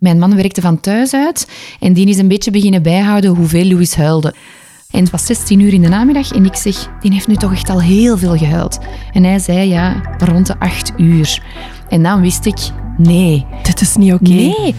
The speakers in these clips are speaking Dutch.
Mijn man werkte van thuis uit en die is een beetje beginnen bijhouden hoeveel Louis huilde. En het was 16 uur in de namiddag en ik zeg, die heeft nu toch echt al heel veel gehuild. En hij zei, ja, rond de 8 uur. En dan wist ik, nee. Dit is niet oké. Nee.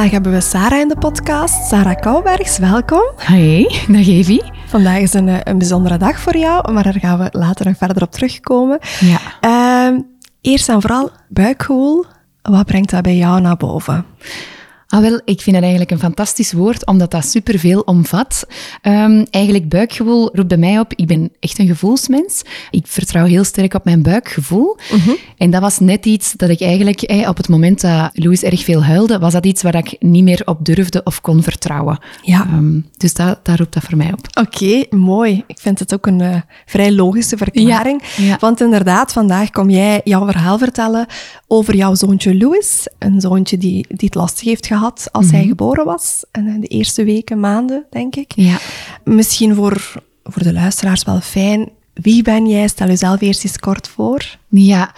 Vandaag hebben we Sarah in de podcast. Sarah Kouwbergs, welkom. Hey, dag Evie. Vandaag is een, eh, een bijzondere dag voor jou, maar daar gaan we later nog verder op terugkomen. Ja. Ehm, eerst en vooral, buikgevoel. Wat brengt dat bij jou naar boven? Ah, wel, ik vind het eigenlijk een fantastisch woord, omdat dat superveel omvat. Um, eigenlijk buikgevoel roept bij mij op, ik ben echt een gevoelsmens. Ik vertrouw heel sterk op mijn buikgevoel. Mhm. En dat was net iets dat ik eigenlijk, eh, op het moment dat Louis erg veel huilde, was dat iets waar ik niet meer op durfde of kon vertrouwen. Ja. Um, dus dat, daar roept dat voor mij op. Oké, mooi. Ik vind het ook een uh, vrij logische verklaring. Ja, ja. Want inderdaad, vandaag kom jij jouw verhaal vertellen over jouw zoontje Louis. Een zoontje die, die het lastig heeft gehad als hij geboren was. En de eerste weken, maanden, denk ik. Ja. Misschien voor, voor de luisteraars wel fijn. Wie ben jij? Stel jezelf eerst eens kort voor. Ja,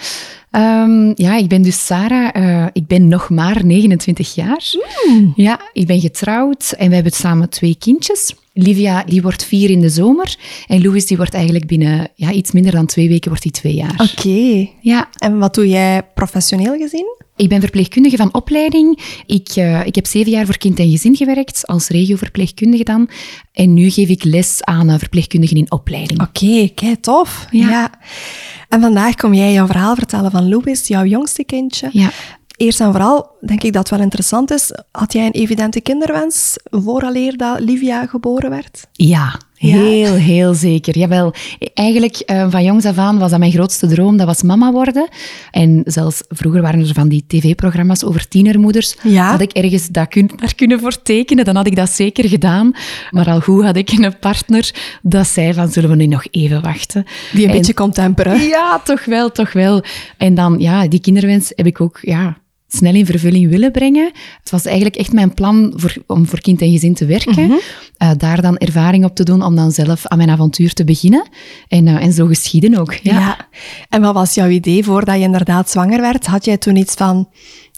um, ja ik ben dus Sarah. Uh, ik ben nog maar 29 jaar. Mm. Ja, ik ben getrouwd en we hebben samen twee kindjes. Livia, die wordt vier in de zomer. En Louis, die wordt eigenlijk binnen ja, iets minder dan twee weken wordt hij twee jaar. Oké. Okay. Ja. En wat doe jij professioneel gezien? Ik ben verpleegkundige van opleiding. Ik, uh, ik heb zeven jaar voor kind en gezin gewerkt, als regioverpleegkundige dan. En nu geef ik les aan uh, verpleegkundigen in opleiding. Oké, okay, kei tof. Ja. ja. En vandaag kom jij jouw verhaal vertellen van Louis, jouw jongste kindje. Ja. Eerst en vooral denk ik dat het wel interessant is. Had jij een evidente kinderwens vooraleer dat Livia geboren werd? Ja, heel, heel zeker. Jawel, eigenlijk uh, van jongs af aan was dat mijn grootste droom, dat was mama worden. En zelfs vroeger waren er van die tv-programma's over tienermoeders. Ja. Had ik ergens dat kun, daar kunnen voor tekenen, dan had ik dat zeker gedaan. Maar al goed had ik een partner dat zei van, zullen we nu nog even wachten? Die een en, beetje kon temperen. Ja, toch wel, toch wel. En dan, ja, die kinderwens heb ik ook, ja snel in vervulling willen brengen. Het was eigenlijk echt mijn plan voor, om voor kind en gezin te werken. Mhm. Mm -hmm. uh, daar dan ervaring op te doen om dan zelf aan mijn avontuur te beginnen. En, uh, en zo geschieden ook. Ja. ja. En wat was jouw idee voordat je inderdaad zwanger werd? Had jij toen iets van...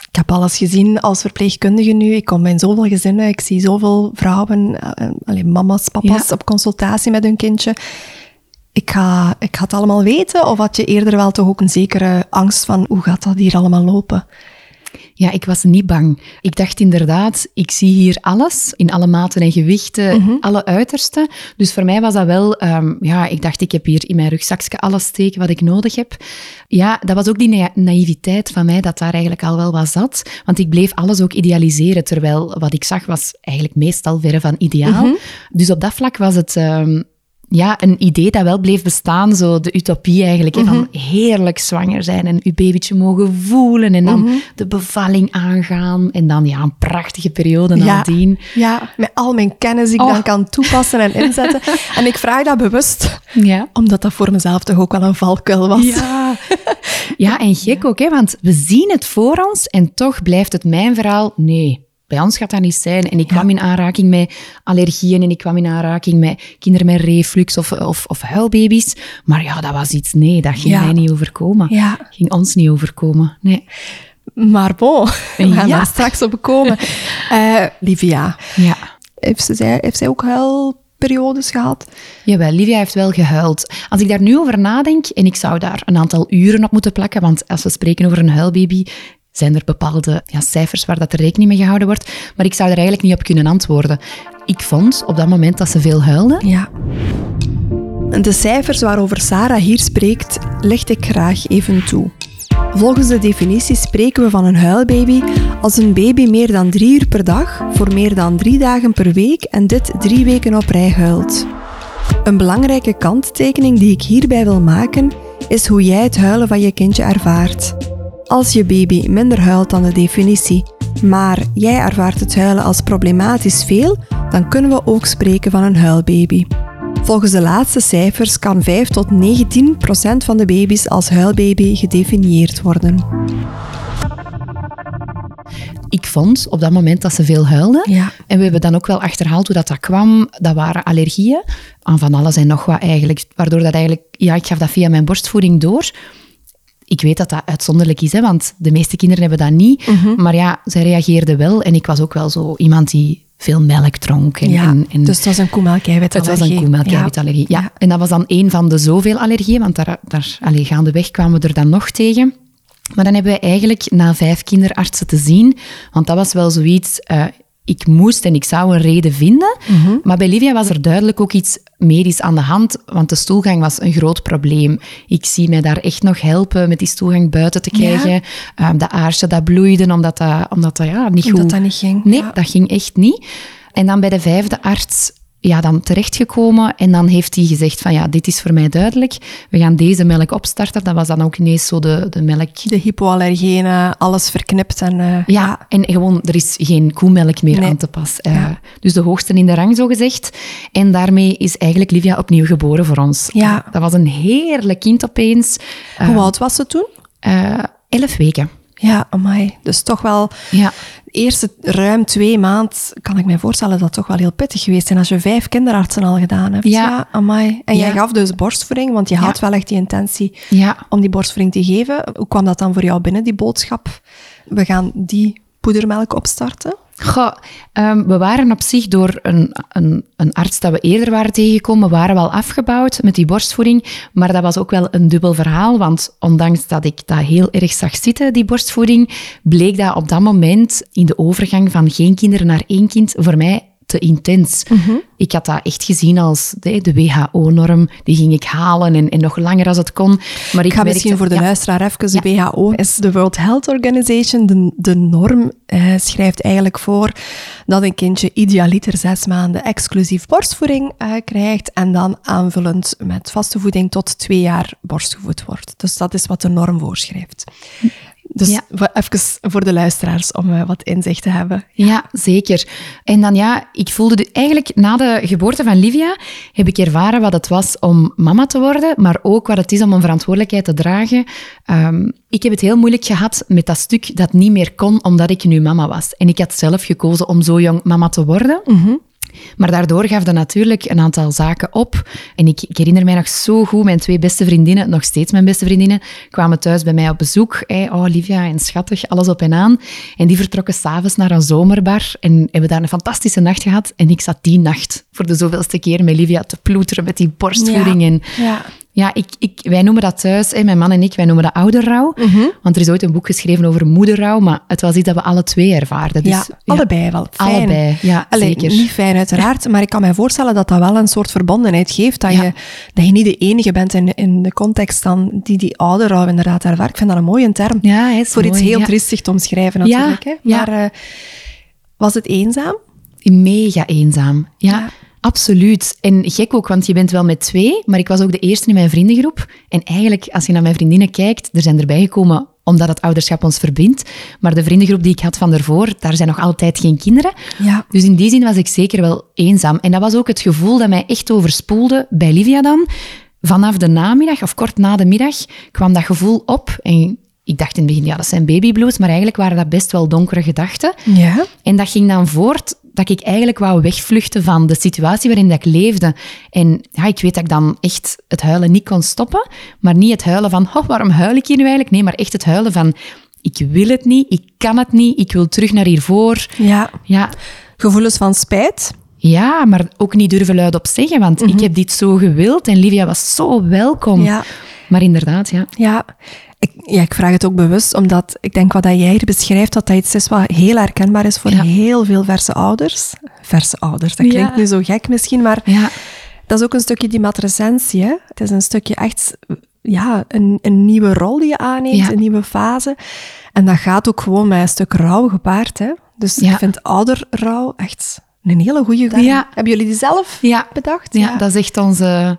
Ik heb alles gezien als verpleegkundige nu. Ik kom in zoveel gezinnen. Ik zie zoveel vrouwen, uh, alleen mama's, papa's Ja. op consultatie met hun kindje. Ik ga, ik ga het allemaal weten? Of had je eerder wel toch ook een zekere angst van hoe gaat dat hier allemaal lopen? Ja, ik was niet bang. Ik dacht inderdaad, ik zie hier alles, in alle maten en gewichten, Mhm. alle uitersten. Dus voor mij was dat wel, um, ja, ik dacht, ik heb hier in mijn rugzakje alles steken wat ik nodig heb. Ja, dat was ook die na naïviteit van mij dat daar eigenlijk al wel wat zat. Want ik bleef alles ook idealiseren, terwijl wat ik zag was eigenlijk meestal verre van ideaal. Mhm. Dus op dat vlak was het... Um, ja, een idee dat wel bleef bestaan, zo de utopie eigenlijk, Mhm. van heerlijk zwanger zijn en uw babytje mogen voelen en dan Mhm. de bevalling aangaan en dan ja, een prachtige periode Ja. nadien. Ja, met al mijn kennis die ik Oh. dan kan toepassen en inzetten. en ik vraag dat bewust, Ja. omdat dat voor mezelf toch ook wel een valkuil was. Ja. ja, en gek ook, hè, want we zien het voor ons en toch blijft het mijn verhaal, nee, bij ons gaat dat niet zijn. En ik kwam in aanraking met allergieën en ik kwam in aanraking met kinderen met reflux of, of, of huilbaby's. Maar ja, dat was iets, nee, dat ging Ja. mij niet overkomen. Ja. Ging ons niet overkomen, nee. Maar bon, we gaan Ja. daar straks op komen. Eh, Livia, Ja. heeft zij, heeft zij ook huilperiodes gehad? Jawel, Livia heeft wel gehuild. Als ik daar nu over nadenk, en ik zou daar een aantal uren op moeten plakken, want als we spreken over een huilbaby, zijn er bepaalde ja, cijfers waar dat er rekening mee gehouden wordt. Maar ik zou er eigenlijk niet op kunnen antwoorden. Ik vond op dat moment dat ze veel huilde. Ja. De cijfers waarover Sarah hier spreekt, licht ik graag even toe. Volgens de definitie spreken we van een huilbaby als een baby meer dan drie uur per dag voor meer dan drie dagen per week en dit drie weken op rij huilt. Een belangrijke kanttekening die ik hierbij wil maken is hoe jij het huilen van je kindje ervaart. Als je baby minder huilt dan de definitie, maar jij ervaart het huilen als problematisch veel, dan kunnen we ook spreken van een huilbaby. Volgens de laatste cijfers kan 5 tot 19 procent van de baby's als huilbaby gedefinieerd worden. Ik vond op dat moment dat ze veel huilden. Ja. En we hebben dan ook wel achterhaald hoe dat, dat kwam. Dat waren allergieën aan van alles en nog wat eigenlijk. Waardoor dat eigenlijk... Ja, ik gaf dat via mijn borstvoeding door. Ik weet dat dat uitzonderlijk is, hè, want de meeste kinderen hebben dat niet. Maar ja, zij reageerden wel. En ik was ook wel zo iemand die veel melk dronk. En, Ja, en, en dus het was een het koemelkeiwitallergie. was een koemelkeiwitallergie. Ja. Ja. En dat was dan één van de zoveel allergieën, want daar, daar allee, gaandeweg kwamen we er dan nog tegen. Maar dan hebben wij eigenlijk na vijf kinderartsen te zien, want dat was wel zoiets... eh, ik moest en ik zou een reden vinden. Mhm. Maar bij Livia was er duidelijk ook iets medisch aan de hand, want de stoelgang was een groot probleem. Ik zie mij daar echt nog helpen met die stoelgang buiten te Ja. krijgen. Ehm, dat aarsje dat bloeide, omdat dat, omdat dat ja, niet goed... Dat dat niet ging. Nee, Ja. dat ging echt niet. En dan bij de vijfde arts ja, dan terechtgekomen en dan heeft hij gezegd van ja, dit is voor mij duidelijk. We gaan deze melk opstarten. Dat was dan ook ineens zo de, de melk... De hypoallergenen, alles verknipt en... eh, Ja, en gewoon, er is geen koemelk meer Nee. aan te pas. Eh, Dus de hoogste in de rang, zo gezegd. En daarmee is eigenlijk Livia opnieuw geboren voor ons. Ja. Dat was een heerlijk kind opeens. Eh, Hoe oud was ze toen? eh, elf weken. Ja, amai. Dus toch wel... Ja. De eerste ruim twee maand kan ik mij voorstellen dat toch wel heel pittig geweest is. Als je vijf kinderartsen al gedaan hebt. Ja. amai. En jij gaf dus borstvoeding, want je had wel echt die intentie Ja. om die borstvoeding te geven. Hoe kwam dat dan voor jou binnen, die boodschap? We gaan die poedermelk opstarten. Goh, ehm, we waren op zich door een, een, een arts dat we eerder waren tegengekomen, waren wel afgebouwd met die borstvoeding. Maar dat was ook wel een dubbel verhaal, want ondanks dat ik dat heel erg zag zitten, die borstvoeding, bleek dat op dat moment in de overgang van geen kinderen naar één kind voor mij te intens. Ik had dat echt gezien als de, de WHO-norm. Die ging ik halen en, en nog langer als het kon. Maar ik, Ik ga misschien voor de ja, luisteraar even, de WHO is de World Health Organization. De, de norm eh, schrijft eigenlijk voor dat een kindje idealiter zes maanden exclusief borstvoeding eh, krijgt en dan aanvullend met vaste voeding tot twee jaar borstgevoed wordt. Dus dat is wat de norm voorschrijft. Dus Ja. voor- even voor de luisteraars om eh, wat inzicht te hebben. Ja, zeker. En dan ja, ik voelde de- eigenlijk na de geboorte van Livia heb ik ervaren wat het was om mama te worden, maar ook wat het is om een verantwoordelijkheid te dragen. Ehm, ik heb het heel moeilijk gehad met dat stuk dat niet meer kon omdat ik nu mama was. En ik had zelf gekozen om zo jong mama te worden. Maar daardoor gaf dat natuurlijk een aantal zaken op. En ik, ik herinner mij nog zo goed, mijn twee beste vriendinnen, nog steeds mijn beste vriendinnen, kwamen thuis bij mij op bezoek. Hey, oh, Livia, en schattig, alles op en aan. En die vertrokken s'avonds naar een zomerbar en hebben daar een fantastische nacht gehad. En ik zat die nacht voor de zoveelste keer met Livia te ploeteren met die borstvoeding. Ja. En Ja. Ja, ik, ik, wij noemen dat thuis, hè, mijn man en ik, wij noemen dat ouderrouw. Want er is ooit een boek geschreven over moederrouw, maar het was iets dat we alle twee ervaarden. Dus, ja, allebei wel. Fijn. Allebei, ja, Allee, zeker. Niet fijn uiteraard, maar ik kan mij voorstellen dat dat wel een soort verbondenheid geeft. Dat, Ja. je, dat je niet de enige bent in, in de context dan die die ouderrouw inderdaad ervaart. Ik vind dat een mooie term. Ja, is Voor iets heel ja. triestig te omschrijven natuurlijk. Hè? ja. Maar eh, was het eenzaam? Mega eenzaam. Ja, Ja. Absoluut. En gek ook, want je bent wel met twee, maar ik was ook de eerste in mijn vriendengroep. En eigenlijk, als je naar mijn vriendinnen kijkt, er zijn erbij gekomen omdat het ouderschap ons verbindt. Maar de vriendengroep die ik had van daarvoor, daar zijn nog altijd geen kinderen. Ja. Dus in die zin was ik zeker wel eenzaam. En dat was ook het gevoel dat mij echt overspoelde bij Livia dan. Vanaf de namiddag, of kort na de middag, kwam dat gevoel op. En ik dacht in het begin, ja, dat zijn babyblues, maar eigenlijk waren dat best wel donkere gedachten. Ja. En dat ging dan voort dat ik eigenlijk wou wegvluchten van de situatie waarin dat ik leefde. En ja, ik weet dat ik dan echt het huilen niet kon stoppen. Maar niet het huilen van, oh, waarom huil ik hier nu eigenlijk? Nee, maar echt het huilen van, ik wil het niet, ik kan het niet, ik wil terug naar hiervoor. ja. Ja, Gevoelens van spijt? ja, maar ook niet durven luid op zeggen, want ik heb dit zo gewild en Livia was zo welkom. Ja. Maar inderdaad, ja. Ja. Ik, ja, ik vraag het ook bewust, omdat ik denk wat dat jij hier beschrijft, dat dat iets is wat heel herkenbaar is voor Ja. heel veel verse ouders. Verse ouders, dat klinkt Ja. nu zo gek misschien, maar Ja, dat is ook een stukje die matresentie. Hè? Het is een stukje echt ja, een, een nieuwe rol die je aanneemt, een nieuwe fase. En dat gaat ook gewoon met een stuk rouw gepaard. Hè? Dus ik vind ouderrouw echt een hele goede Ja. Hebben jullie die zelf bedacht? ja, dat is echt onze...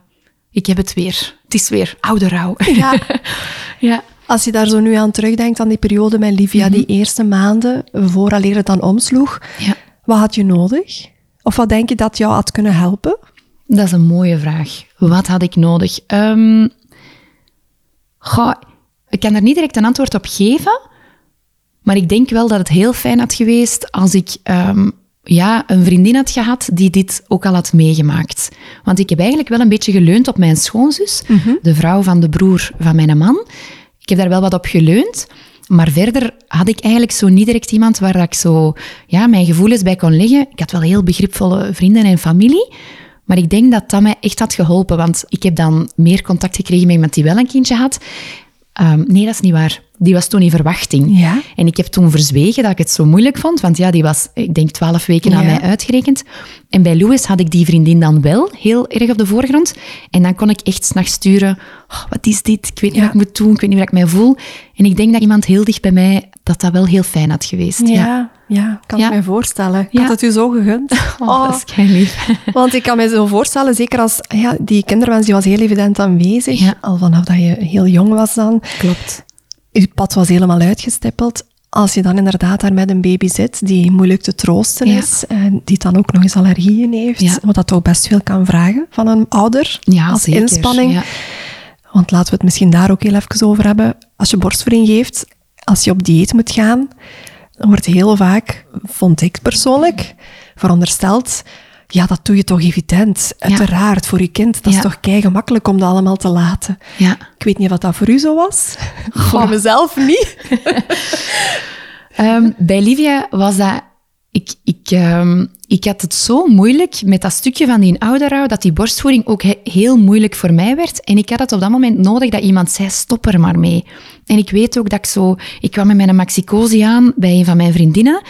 Ik heb het weer. Het is weer oude rouw. Ja. ja. Als je daar zo nu aan terugdenkt, aan die periode met Livia, die eerste maanden, vooraleer het dan omsloeg, Ja. wat had je nodig? Of wat denk je dat jou had kunnen helpen? Dat is een mooie vraag. Wat had ik nodig? Goh, ik kan er niet direct een antwoord op geven. Maar ik denk wel dat het heel fijn had geweest als ik ehm, ja, een vriendin had gehad die dit ook al had meegemaakt. Want ik heb eigenlijk wel een beetje geleund op mijn schoonzus, de vrouw van de broer van mijn man. Ik heb daar wel wat op geleund. Maar verder had ik eigenlijk zo niet direct iemand waar ik zo ja, mijn gevoelens bij kon leggen. Ik had wel heel begripvolle vrienden en familie. Maar ik denk dat dat mij echt had geholpen. Want ik heb dan meer contact gekregen met iemand die wel een kindje had. Ehm, nee, dat is niet waar. Die was toen in verwachting. Ja. En ik heb toen verzwegen dat ik het zo moeilijk vond, want ja, die was, ik denk, twaalf weken aan Ja. mij uitgerekend. En bij Louis had ik die vriendin dan wel heel erg op de voorgrond. En dan kon ik echt s'nachts sturen, oh, wat is dit? Ik weet niet Ja. wat ik moet doen, ik weet niet waar ik mij voel. En ik denk dat iemand heel dicht bij mij, dat dat wel heel fijn had geweest. Ja, Ja. kan ik me voorstellen. Ik had het u zo gegund. Oh, dat is lief. Want ik kan me zo voorstellen, zeker als ja, die kinderwens die was heel evident aanwezig, al vanaf dat je heel jong was dan. Klopt. Je pad was helemaal uitgestippeld. Als je dan inderdaad daar met een baby zit die moeilijk te troosten Ja. is, en die dan ook nog eens allergieën heeft, Ja. wat dat toch best veel kan vragen van een ouder Ja, als zeker. inspanning. Ja. Want laten we het misschien daar ook heel even over hebben. Als je borstvoeding geeft, als je op dieet moet gaan, dan wordt heel vaak, vond ik persoonlijk, verondersteld, ja, dat doe je toch evident. Uiteraard, voor je kind. Dat Ja. is toch kei gemakkelijk om dat allemaal te laten. ja. Ik weet niet of dat voor u zo was. Voor mezelf niet. Ehm, bij Livia was dat... Ik, ik, ehm, ik had het zo moeilijk met dat stukje van die ouderrouw, dat die borstvoeding ook he- heel moeilijk voor mij werd. En ik had het op dat moment nodig dat iemand zei, stop er maar mee. En ik weet ook dat ik zo... Ik kwam met mijn maxicosi aan bij een van mijn vriendinnen.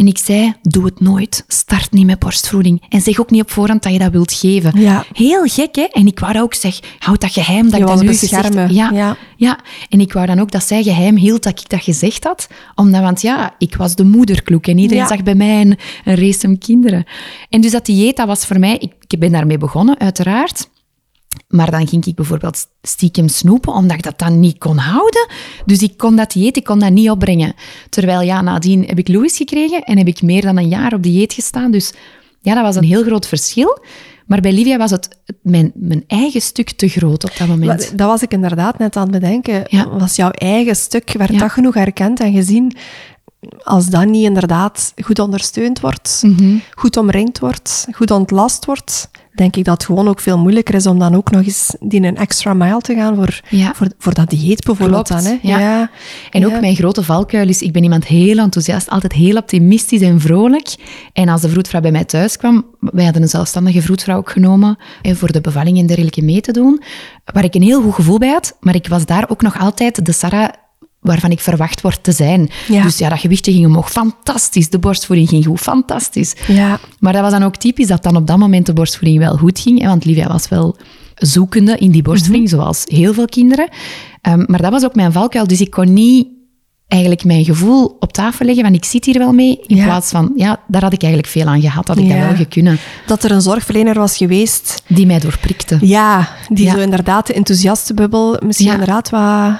En ik zei, doe het nooit. Start niet met borstvoeding. En zeg ook niet op voorhand dat je dat wilt geven. Ja. Heel gek, hè? En ik wou dat ook zeggen, houd dat geheim dat Je ik dat nu beschermen. gezegd Ja, Ja. ja, en ik wou dan ook dat zij geheim hield dat ik dat gezegd had. Omdat, want ja, ik was de moederkloek en iedereen Ja. zag bij mij een, een race om kinderen. En dus dat dieet, dat was voor mij... Ik, ik ben daarmee begonnen, uiteraard. Maar dan ging ik bijvoorbeeld stiekem snoepen, omdat ik dat dan niet kon houden. Dus ik kon dat dieet, ik kon dat niet opbrengen. Terwijl, ja, nadien heb ik Louis gekregen en heb ik meer dan een jaar op dieet gestaan. Dus ja, dat was een heel groot verschil. Maar bij Livia was het mijn, mijn eigen stuk te groot op dat moment. Dat was ik inderdaad net aan het bedenken. Ja. Was jouw eigen stuk, werd Ja. dat genoeg erkend en gezien? Als dat niet inderdaad goed ondersteund wordt, Mhm. goed omringd wordt, goed ontlast wordt, denk ik dat het gewoon ook veel moeilijker is om dan ook nog eens die een extra mile te gaan voor, Ja. voor, voor dat dieet bijvoorbeeld Klopt, dan. Hè? ja. En ook mijn grote valkuil is, ik ben iemand heel enthousiast, altijd heel optimistisch en vrolijk. En als de vroedvrouw bij mij thuis kwam, wij hadden een zelfstandige vroedvrouw ook genomen, en voor de bevalling en dergelijke mee te doen, waar ik een heel goed gevoel bij had, maar ik was daar ook nog altijd de Sarah waarvan ik verwacht word te zijn. Ja. Dus ja, dat gewichtje ging omhoog, fantastisch. De borstvoeding ging goed, fantastisch. Ja. Maar dat was dan ook typisch dat dan op dat moment de borstvoeding wel goed ging. Hè, want Livia was wel zoekende in die borstvoeding, Mhm. zoals heel veel kinderen. Ehm, maar dat was ook mijn valkuil. Dus ik kon niet eigenlijk mijn gevoel op tafel leggen van ik zit hier wel mee. In Ja. plaats van, ja, daar had ik eigenlijk veel aan gehad. Had ik Ja. dat wel gekunnen. Dat er een zorgverlener was geweest Die mij doorprikte. Ja, die Ja. zo inderdaad de enthousiaste bubbel misschien inderdaad wat,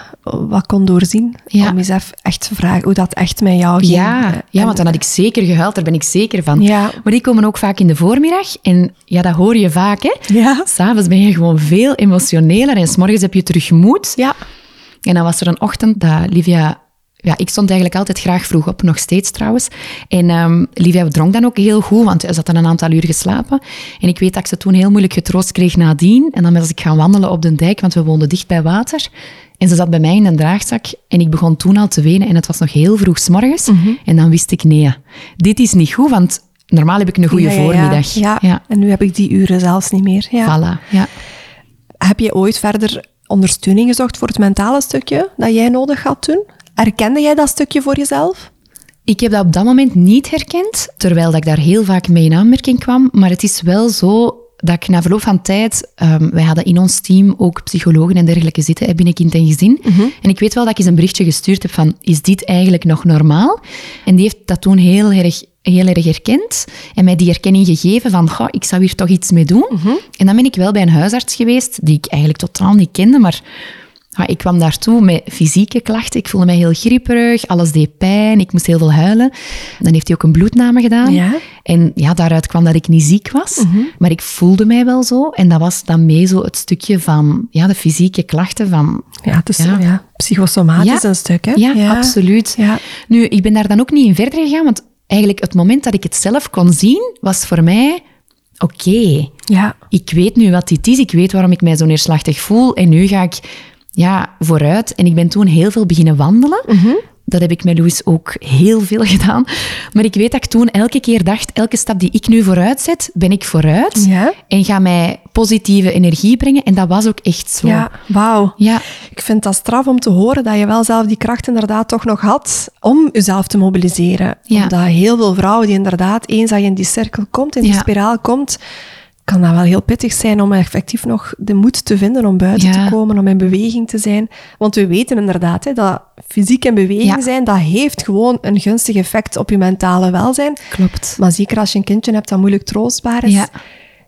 wat kon doorzien. Ja. Om eens echt te vragen hoe dat echt met jou ging. Ja, Eh, ja, want dan had ik zeker gehuild, daar ben ik zeker van. Ja. Maar die komen ook vaak in de voormiddag. En ja, dat hoor je vaak, hè. Ja. S'avonds ben je gewoon veel emotioneler en s'morgens heb je terug moed. Ja. En dan was er een ochtend dat Livia... Ja, ik stond eigenlijk altijd graag vroeg op, nog steeds trouwens. En ehm, Livia dronk dan ook heel goed, want ze had dan een aantal uur geslapen. En ik weet dat ik ze toen heel moeilijk getroost kreeg nadien. En dan was ik gaan wandelen op de dijk, want we woonden dicht bij water. En ze zat bij mij in een draagzak en ik begon toen al te wenen. En het was nog heel vroeg 's morgens. En dan wist ik, nee, dit is niet goed, want normaal heb ik een goede Ja, voormiddag. Ja. ja. en nu heb ik die uren zelfs niet meer. Ja. Voilà, ja. Heb je ooit verder ondersteuning gezocht voor het mentale stukje dat jij nodig had toen? Erkende jij dat stukje voor jezelf? Ik heb dat op dat moment niet herkend, terwijl dat ik daar heel vaak mee in aanmerking kwam. Maar het is wel zo dat ik na verloop van tijd... ehm, wij hadden in ons team ook psychologen en dergelijke zitten hè, binnen kind en gezin. En ik weet wel dat ik eens een berichtje gestuurd heb van, is dit eigenlijk nog normaal? En die heeft dat toen heel erg, heel erg herkend en mij die erkenning gegeven van, goh, ik zou hier toch iets mee doen. En dan ben ik wel bij een huisarts geweest, die ik eigenlijk totaal niet kende, maar Ja, ik kwam daartoe met fysieke klachten. Ik voelde mij heel grieperig, alles deed pijn, ik moest heel veel huilen. Dan heeft hij ook een bloedname gedaan. Ja. En ja, daaruit kwam dat ik niet ziek was, maar ik voelde mij wel zo. En dat was dan mee zo het stukje van ja, de fysieke klachten van... Ja, het is Ja. ja. psychosomatisch een stuk, hè? Ja, absoluut. Ja. Nu, ik ben daar dan ook niet in verder gegaan, want eigenlijk het moment dat ik het zelf kon zien, was voor mij... Oké, Ja. ik weet nu wat dit is, ik weet waarom ik mij zo neerslachtig voel en nu ga ik ja, vooruit. En ik ben toen heel veel beginnen wandelen. Dat heb ik met Louis ook heel veel gedaan. Maar ik weet dat ik toen elke keer dacht, elke stap die ik nu vooruit zet, ben ik vooruit. Ja. En ga mij positieve energie brengen. En dat was ook echt zo. Ja, wauw. Ja, Ik vind dat straf om te horen dat je wel zelf die kracht inderdaad toch nog had om jezelf te mobiliseren. Ja. Omdat heel veel vrouwen die inderdaad, eens dat je in die cirkel komt, in die Ja. spiraal komt, kan dat wel heel pittig zijn om effectief nog de moed te vinden om buiten Ja. te komen, om in beweging te zijn. Want we weten inderdaad hè, dat fysiek in beweging Ja. zijn, dat heeft gewoon een gunstig effect op je mentale welzijn. klopt. Maar zeker als je een kindje hebt dat moeilijk troostbaar is, Ja.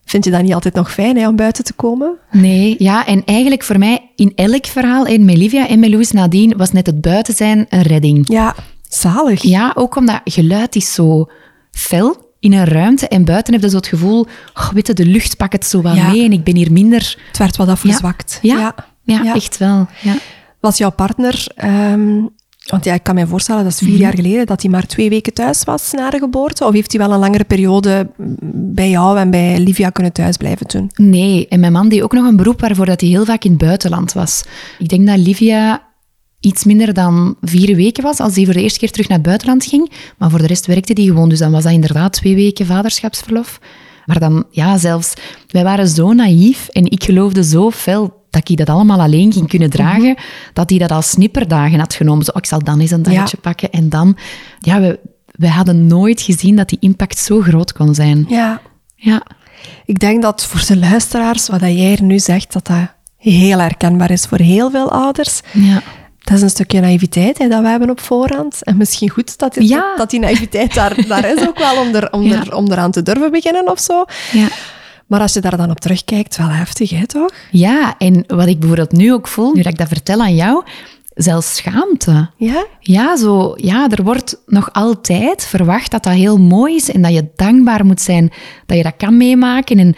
vind je dat niet altijd nog fijn hè, om buiten te komen? Nee, ja, en eigenlijk voor mij in elk verhaal, en met Livia en met Louis nadien, was net het buiten zijn een redding. Ja, zalig. Ja, ook omdat geluid is zo fel in een ruimte en buiten heb je zo het gevoel, oh, weet je, de lucht pakt het zo Ja. mee en ik ben hier minder... Het werd wat afgezwakt. Ja, ja, Ja. echt wel. Ja. Was jouw partner, ehm, want ja, ik kan me voorstellen, dat is vier Mhm. jaar geleden, dat hij maar twee weken thuis was na de geboorte? Of heeft hij wel een langere periode bij jou en bij Livia kunnen thuisblijven toen? Nee, en mijn man deed ook nog een beroep waarvoor dat hij heel vaak in het buitenland was. Ik denk dat Livia iets minder dan vier weken was als hij voor de eerste keer terug naar het buitenland ging. Maar voor de rest werkte hij gewoon. Dus dan was dat inderdaad twee weken vaderschapsverlof. Maar dan, ja, zelfs... Wij waren zo naïef en ik geloofde zo fel dat ik dat allemaal alleen ging kunnen dragen, dat hij dat als snipperdagen had genomen. Zo, oh, ik zal dan eens een dagetje pakken. En dan... Ja, we, we hadden nooit gezien dat die impact zo groot kon zijn. Ja. Ja. Ik denk dat voor de luisteraars, wat jij hier nu zegt, dat dat heel herkenbaar is voor heel veel ouders. Ja. Dat is een stukje naïviteit hè, dat we hebben op voorhand. En misschien goed dat, Ja. dat die naïviteit daar, daar is ook wel om, er, om, Ja. er, om eraan te durven beginnen of zo. Ja. Maar als je daar dan op terugkijkt, wel heftig, hè, toch? Ja, en wat ik bijvoorbeeld nu ook voel, nu dat ik dat vertel aan jou, zelfs schaamte. Ja? Ja, zo, ja, er wordt nog altijd verwacht dat dat heel mooi is en dat je dankbaar moet zijn dat je dat kan meemaken. En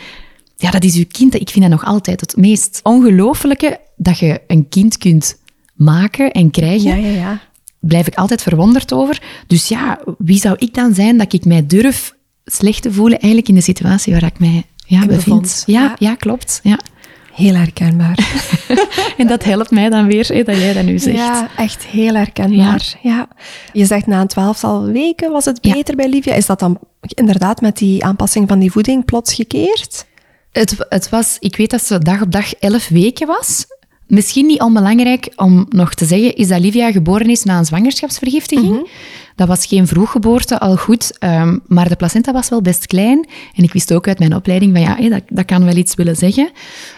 ja, dat is je kind. Ik vind dat nog altijd het meest ongelooflijke dat je een kind kunt maken en krijgen. Ja, ja, ja. Blijf ik altijd verwonderd over. Dus ja, wie zou ik dan zijn dat ik mij durf slecht te voelen eigenlijk in de situatie waar ik mij ja, In bevind? bevond. Ja, Ja. ja, klopt. Ja. Heel herkenbaar. En dat helpt mij dan weer, hè, dat jij dat nu zegt. Ja, echt heel herkenbaar. Ja. Je zegt na een twaalftal weken was het beter bij Livia. Is dat dan inderdaad met die aanpassing van die voeding plots gekeerd? Het, het was, ik weet dat ze dag op dag elf weken was. Misschien niet onbelangrijk om nog te zeggen, is dat Livia geboren is na een zwangerschapsvergiftiging. Dat was geen vroeggeboorte, al goed, ehm, maar de placenta was wel best klein. En ik wist ook uit mijn opleiding van ja, hé, dat, dat kan wel iets willen zeggen.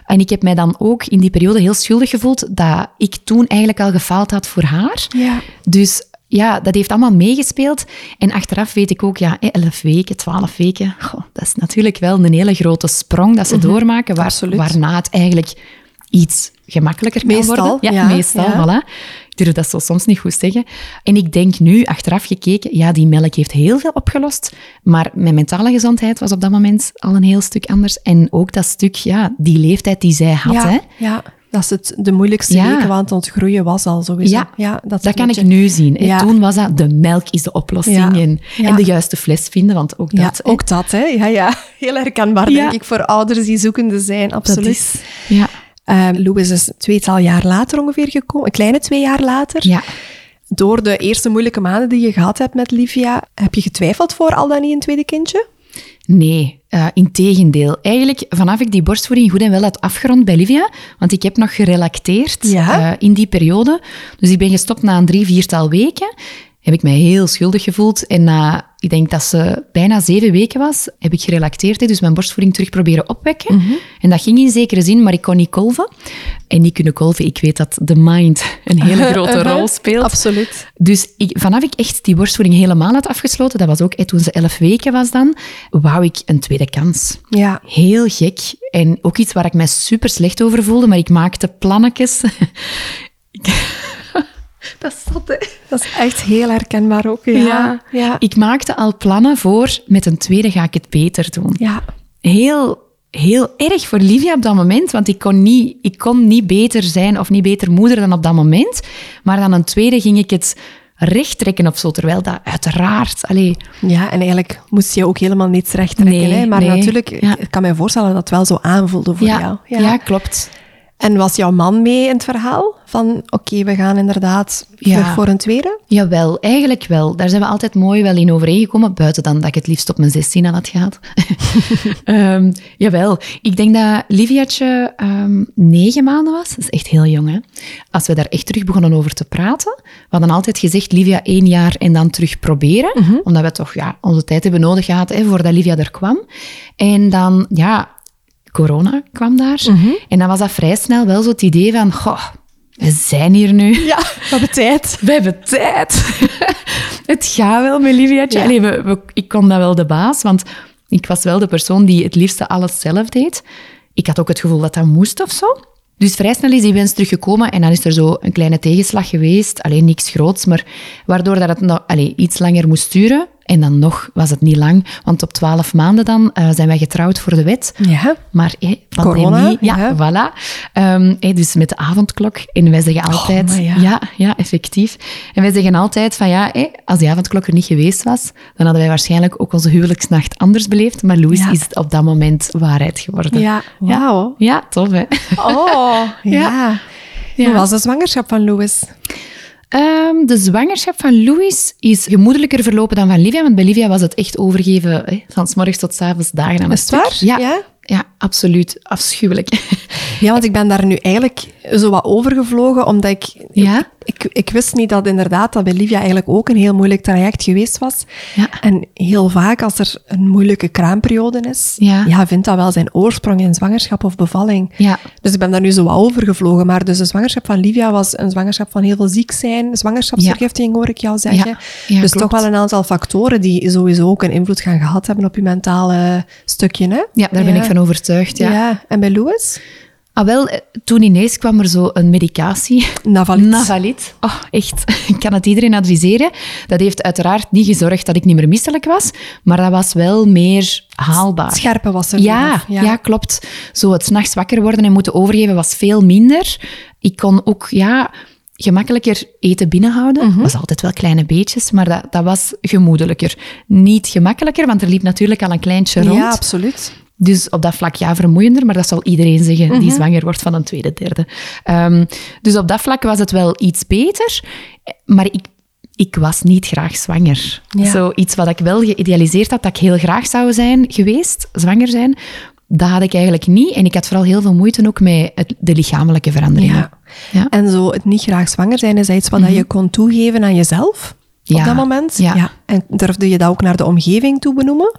En ik heb mij dan ook in die periode heel schuldig gevoeld dat ik toen eigenlijk al gefaald had voor haar. Ja. Dus ja, dat heeft allemaal meegespeeld. En achteraf weet ik ook, ja, 11 weken, 12 weken, goh, dat is natuurlijk wel een hele grote sprong dat ze doormaken, waar, Mhm. absoluut. waarna het eigenlijk iets gemakkelijker kan Meestal, worden. ja, meestal, ja. voilà. Ik durf dat zo soms niet goed zeggen. En ik denk nu, achteraf gekeken, ja, die melk heeft heel veel opgelost, maar mijn mentale gezondheid was op dat moment al een heel stuk anders. En ook dat stuk, ja, die leeftijd die zij had, ja, hè. ja, dat is het, de moeilijkste Ja. weken, want ontgroeien was al sowieso. Ja, dat, kan ik nu zien. Ja. Toen was dat de melk is de oplossing Ja. En, Ja. en de juiste fles vinden, want ook Ja, dat... hè, ook dat, hè. Ja, ja. Heel herkenbaar, Ja. denk ik, voor ouders die zoekende zijn. dat Absoluut. is... Ja, Louis is een tweetal jaar later ongeveer gekomen, een kleine twee jaar later. ja. Door de eerste moeilijke maanden die je gehad hebt met Livia, heb je getwijfeld voor al dan niet een tweede kindje? Nee, uh, integendeel. Eigenlijk, vanaf ik die borstvoeding goed en wel had afgerond bij Livia, want ik heb nog gerelacteerd Ja. eh, in die periode. Dus ik ben gestopt na een drie, viertal weken. Heb ik mij heel schuldig gevoeld. En na, ik denk dat ze bijna zeven weken was, heb ik gerelacteerd. Dus mijn borstvoeding terug proberen opwekken. En dat ging in zekere zin, maar ik kon niet kolven. En niet kunnen kolven, ik weet dat de mind een hele grote rol speelt. Absoluut. Dus ik, vanaf ik echt die borstvoeding helemaal had afgesloten, dat was ook toen ze elf weken was dan, wou ik een tweede kans. Ja. Heel gek. En ook iets waar ik mij super slecht over voelde, maar ik maakte plannetjes. dat is zot, hè? Dat is echt heel herkenbaar ook. Ja. Ja. Ja. Ik maakte al plannen voor, met een tweede ga ik het beter doen. ja. Heel, heel erg voor Livia op dat moment, want ik kon, niet, ik kon niet beter zijn of niet beter moeder dan op dat moment. Maar dan een tweede ging ik het recht trekken of zo, terwijl dat uiteraard... Allee, Ja, en eigenlijk moest je ook helemaal niets recht trekken. Nee, hè? Maar nee. natuurlijk, Ja. ik kan me voorstellen dat het wel zo aanvoelde voor ja, jou. ja. klopt. En was jouw man mee in het verhaal? Van, oké, we gaan inderdaad Ja. terug voor een tweede? Jawel, eigenlijk wel. Daar zijn we altijd mooi wel in overeengekomen, buiten dan dat ik het liefst op mijn 16 al had gehad. Ehm, jawel, ik denk dat Liviatje ehm, negen maanden was. Dat is echt heel jong, hè. Als we daar echt terug begonnen over te praten, we hadden altijd gezegd Livia één jaar en dan terug proberen, omdat we toch ja, onze tijd hebben nodig gehad hè, voordat Livia er kwam. En dan, ja, corona kwam daar. En dan was dat vrij snel wel zo het idee van, goh, we zijn hier nu. Ja, we hebben tijd. We hebben tijd. het gaat wel met Liviatje. Ja. Allee, we, we- ik kon dat wel de baas, want ik was wel de persoon die het liefste alles zelf deed. Ik had ook het gevoel dat dat moest of zo. Dus vrij snel is die wens teruggekomen en dan is er zo een kleine tegenslag geweest. Alleen niks groots, maar waardoor dat het nog, allee, iets langer moest duren. En dan nog was het niet lang, want op twaalf maanden dan eh, zijn wij getrouwd voor de wet. Ja. Maar hé, pandemie, Corona, ja, ja. voilà. Ehm, hé, dus met de avondklok. En wij zeggen altijd... maar ja. ja. ja, effectief. En wij zeggen altijd van ja, als die avondklok er niet geweest was, dan hadden wij waarschijnlijk ook onze huwelijksnacht anders beleefd. Maar Louis Ja. is het op dat moment waarheid geworden. Ja, wauw. Ja, tof hè. Oh, ja. Ja. Hoe was de zwangerschap van Louis? Ehm, de zwangerschap van Louis is gemoedelijker verlopen dan van Livia, want bij Livia was het echt overgeven hè, van s morgens tot s avonds dagen aan Is het stuk. waar? Ja, Ja? Ja, absoluut. Afschuwelijk. Ja, want ik ben daar nu eigenlijk zo wat overgevlogen, omdat ik, Ja? ik, ik wist niet dat inderdaad dat bij Livia eigenlijk ook een heel moeilijk traject geweest was. Ja. En heel vaak als er een moeilijke kraamperiode is, Ja. vindt dat wel zijn oorsprong in zwangerschap of bevalling. Ja. Dus ik ben daar nu zo wat overgevlogen. Maar dus de zwangerschap van Livia was een zwangerschap van heel veel ziek zijn. Zwangerschapsvergiftiging hoor ik jou zeggen. Dus klopt. toch wel een aantal factoren die sowieso ook een invloed gaan gehad hebben op je mentale stukje. Hè? Ja, daar ben ik van overtuigd. Ja. Ja. En bij Louis? Ah, wel, eh, toen ineens kwam er zo een medicatie. Navalit. Navalit. Oh, echt. Ik kan het iedereen adviseren. Dat heeft uiteraard niet gezorgd dat ik niet meer misselijk was, maar dat was wel meer haalbaar. Scherpe was er Ja, vanaf. ja. klopt. Zo het s'nachts wakker worden en moeten overgeven was veel minder. Ik kon ook ja, gemakkelijker eten binnenhouden. Mhm. was altijd wel kleine beetjes, maar dat, dat was gemoedelijker. Niet gemakkelijker, want er liep natuurlijk al een kleintje rond. Ja, absoluut. Dus op dat vlak ja, vermoeiender, maar dat zal iedereen zeggen Mhm. die zwanger wordt van een tweede, derde. Ehm, dus op dat vlak was het wel iets beter, maar ik, ik was niet graag zwanger. Ja. Zoiets wat ik wel geïdealiseerd had, dat ik heel graag zou zijn geweest, zwanger zijn, dat had ik eigenlijk niet. En ik had vooral heel veel moeite ook met het, de lichamelijke veranderingen. Ja. Ja. En zo het niet graag zwanger zijn, is dat iets wat dat je kon toegeven aan jezelf op dat moment? Ja. En durfde je dat ook naar de omgeving toe benoemen?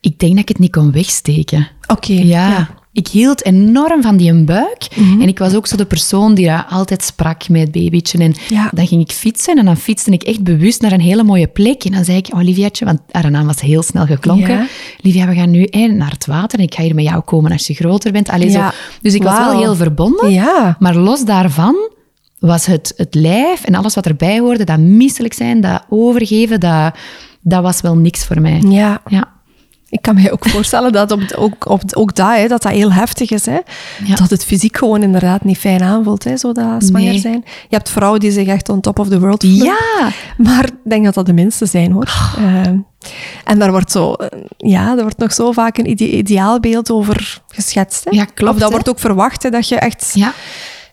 Ik denk dat ik het niet kon wegsteken. Oké. Ja. Ik hield enorm van die buik. En ik was ook zo de persoon die daar altijd sprak met het babytje. En Ja. dan ging ik fietsen en dan fietste ik echt bewust naar een hele mooie plek. En dan zei ik, Oliviaatje, want haar naam was heel snel geklonken. Livia, we gaan nu eh, naar het water en ik ga hier met jou komen als je groter bent. Allee, zo. Dus ik was wel heel verbonden. Ja. Maar los daarvan was het, het lijf en alles wat erbij hoorde, dat misselijk zijn, dat overgeven, dat, dat was wel niks voor mij. Ja. Ja. Ik kan me ook voorstellen dat op, ook, op, ook dat, hè, dat dat heel heftig is. Hè? Ja. Dat het fysiek gewoon inderdaad niet fijn aanvoelt, hè, zo dat zwanger Nee. zijn. Je hebt vrouwen die zich echt on top of the world voelen. Ja, Maar ik denk dat dat de minste zijn, hoor. Ehm, en daar wordt, zo, eh, ja, daar wordt nog zo vaak een ide- ideaalbeeld over geschetst. Hè? Ja, klopt, Of dat hè. wordt ook verwacht, hè, dat je echt ja.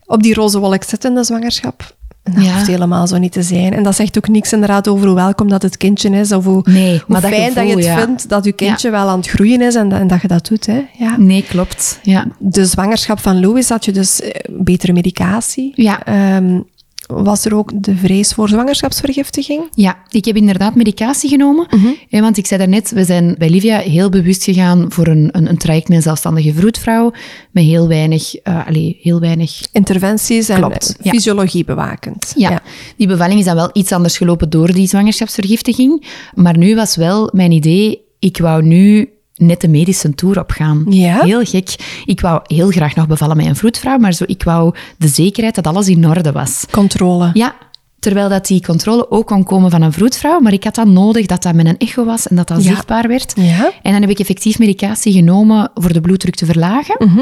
op die roze wolk zit in de zwangerschap. En dat Ja. hoeft helemaal zo niet te zijn. En dat zegt ook niks inderdaad over hoe welkom dat het kindje is. Of hoe, Nee, hoe dat fijn dat je het ja. vindt dat je kindje wel aan het groeien is en, dat- en dat je dat doet. Hè? Ja. Nee, klopt. Ja. De zwangerschap van Louis had je dus eh, betere medicatie. Ja. Ehm, was er ook de vrees voor zwangerschapsvergiftiging? ja, ik heb inderdaad medicatie genomen. Eh, Want ik zei daarnet, we zijn bij Livia heel bewust gegaan voor een, een, een traject met een zelfstandige vroedvrouw. Met heel weinig, eh allee, heel weinig Interventies en Klopt, ja. fysiologie bewakend. Ja, die bevalling is dan wel iets anders gelopen door die zwangerschapsvergiftiging. Maar nu was wel mijn idee, ik wou nu net de medische tour opgaan. Ja? Heel gek. Ik wou heel graag nog bevallen met een vroedvrouw, maar zo, ik wou de zekerheid dat alles in orde was. Controle. Ja, terwijl dat die controle ook kon komen van een vroedvrouw, maar ik had dan nodig dat dat met een echo was en dat dat Ja. zichtbaar werd. Ja. En dan heb ik effectief medicatie genomen voor de bloeddruk te verlagen. Mhm.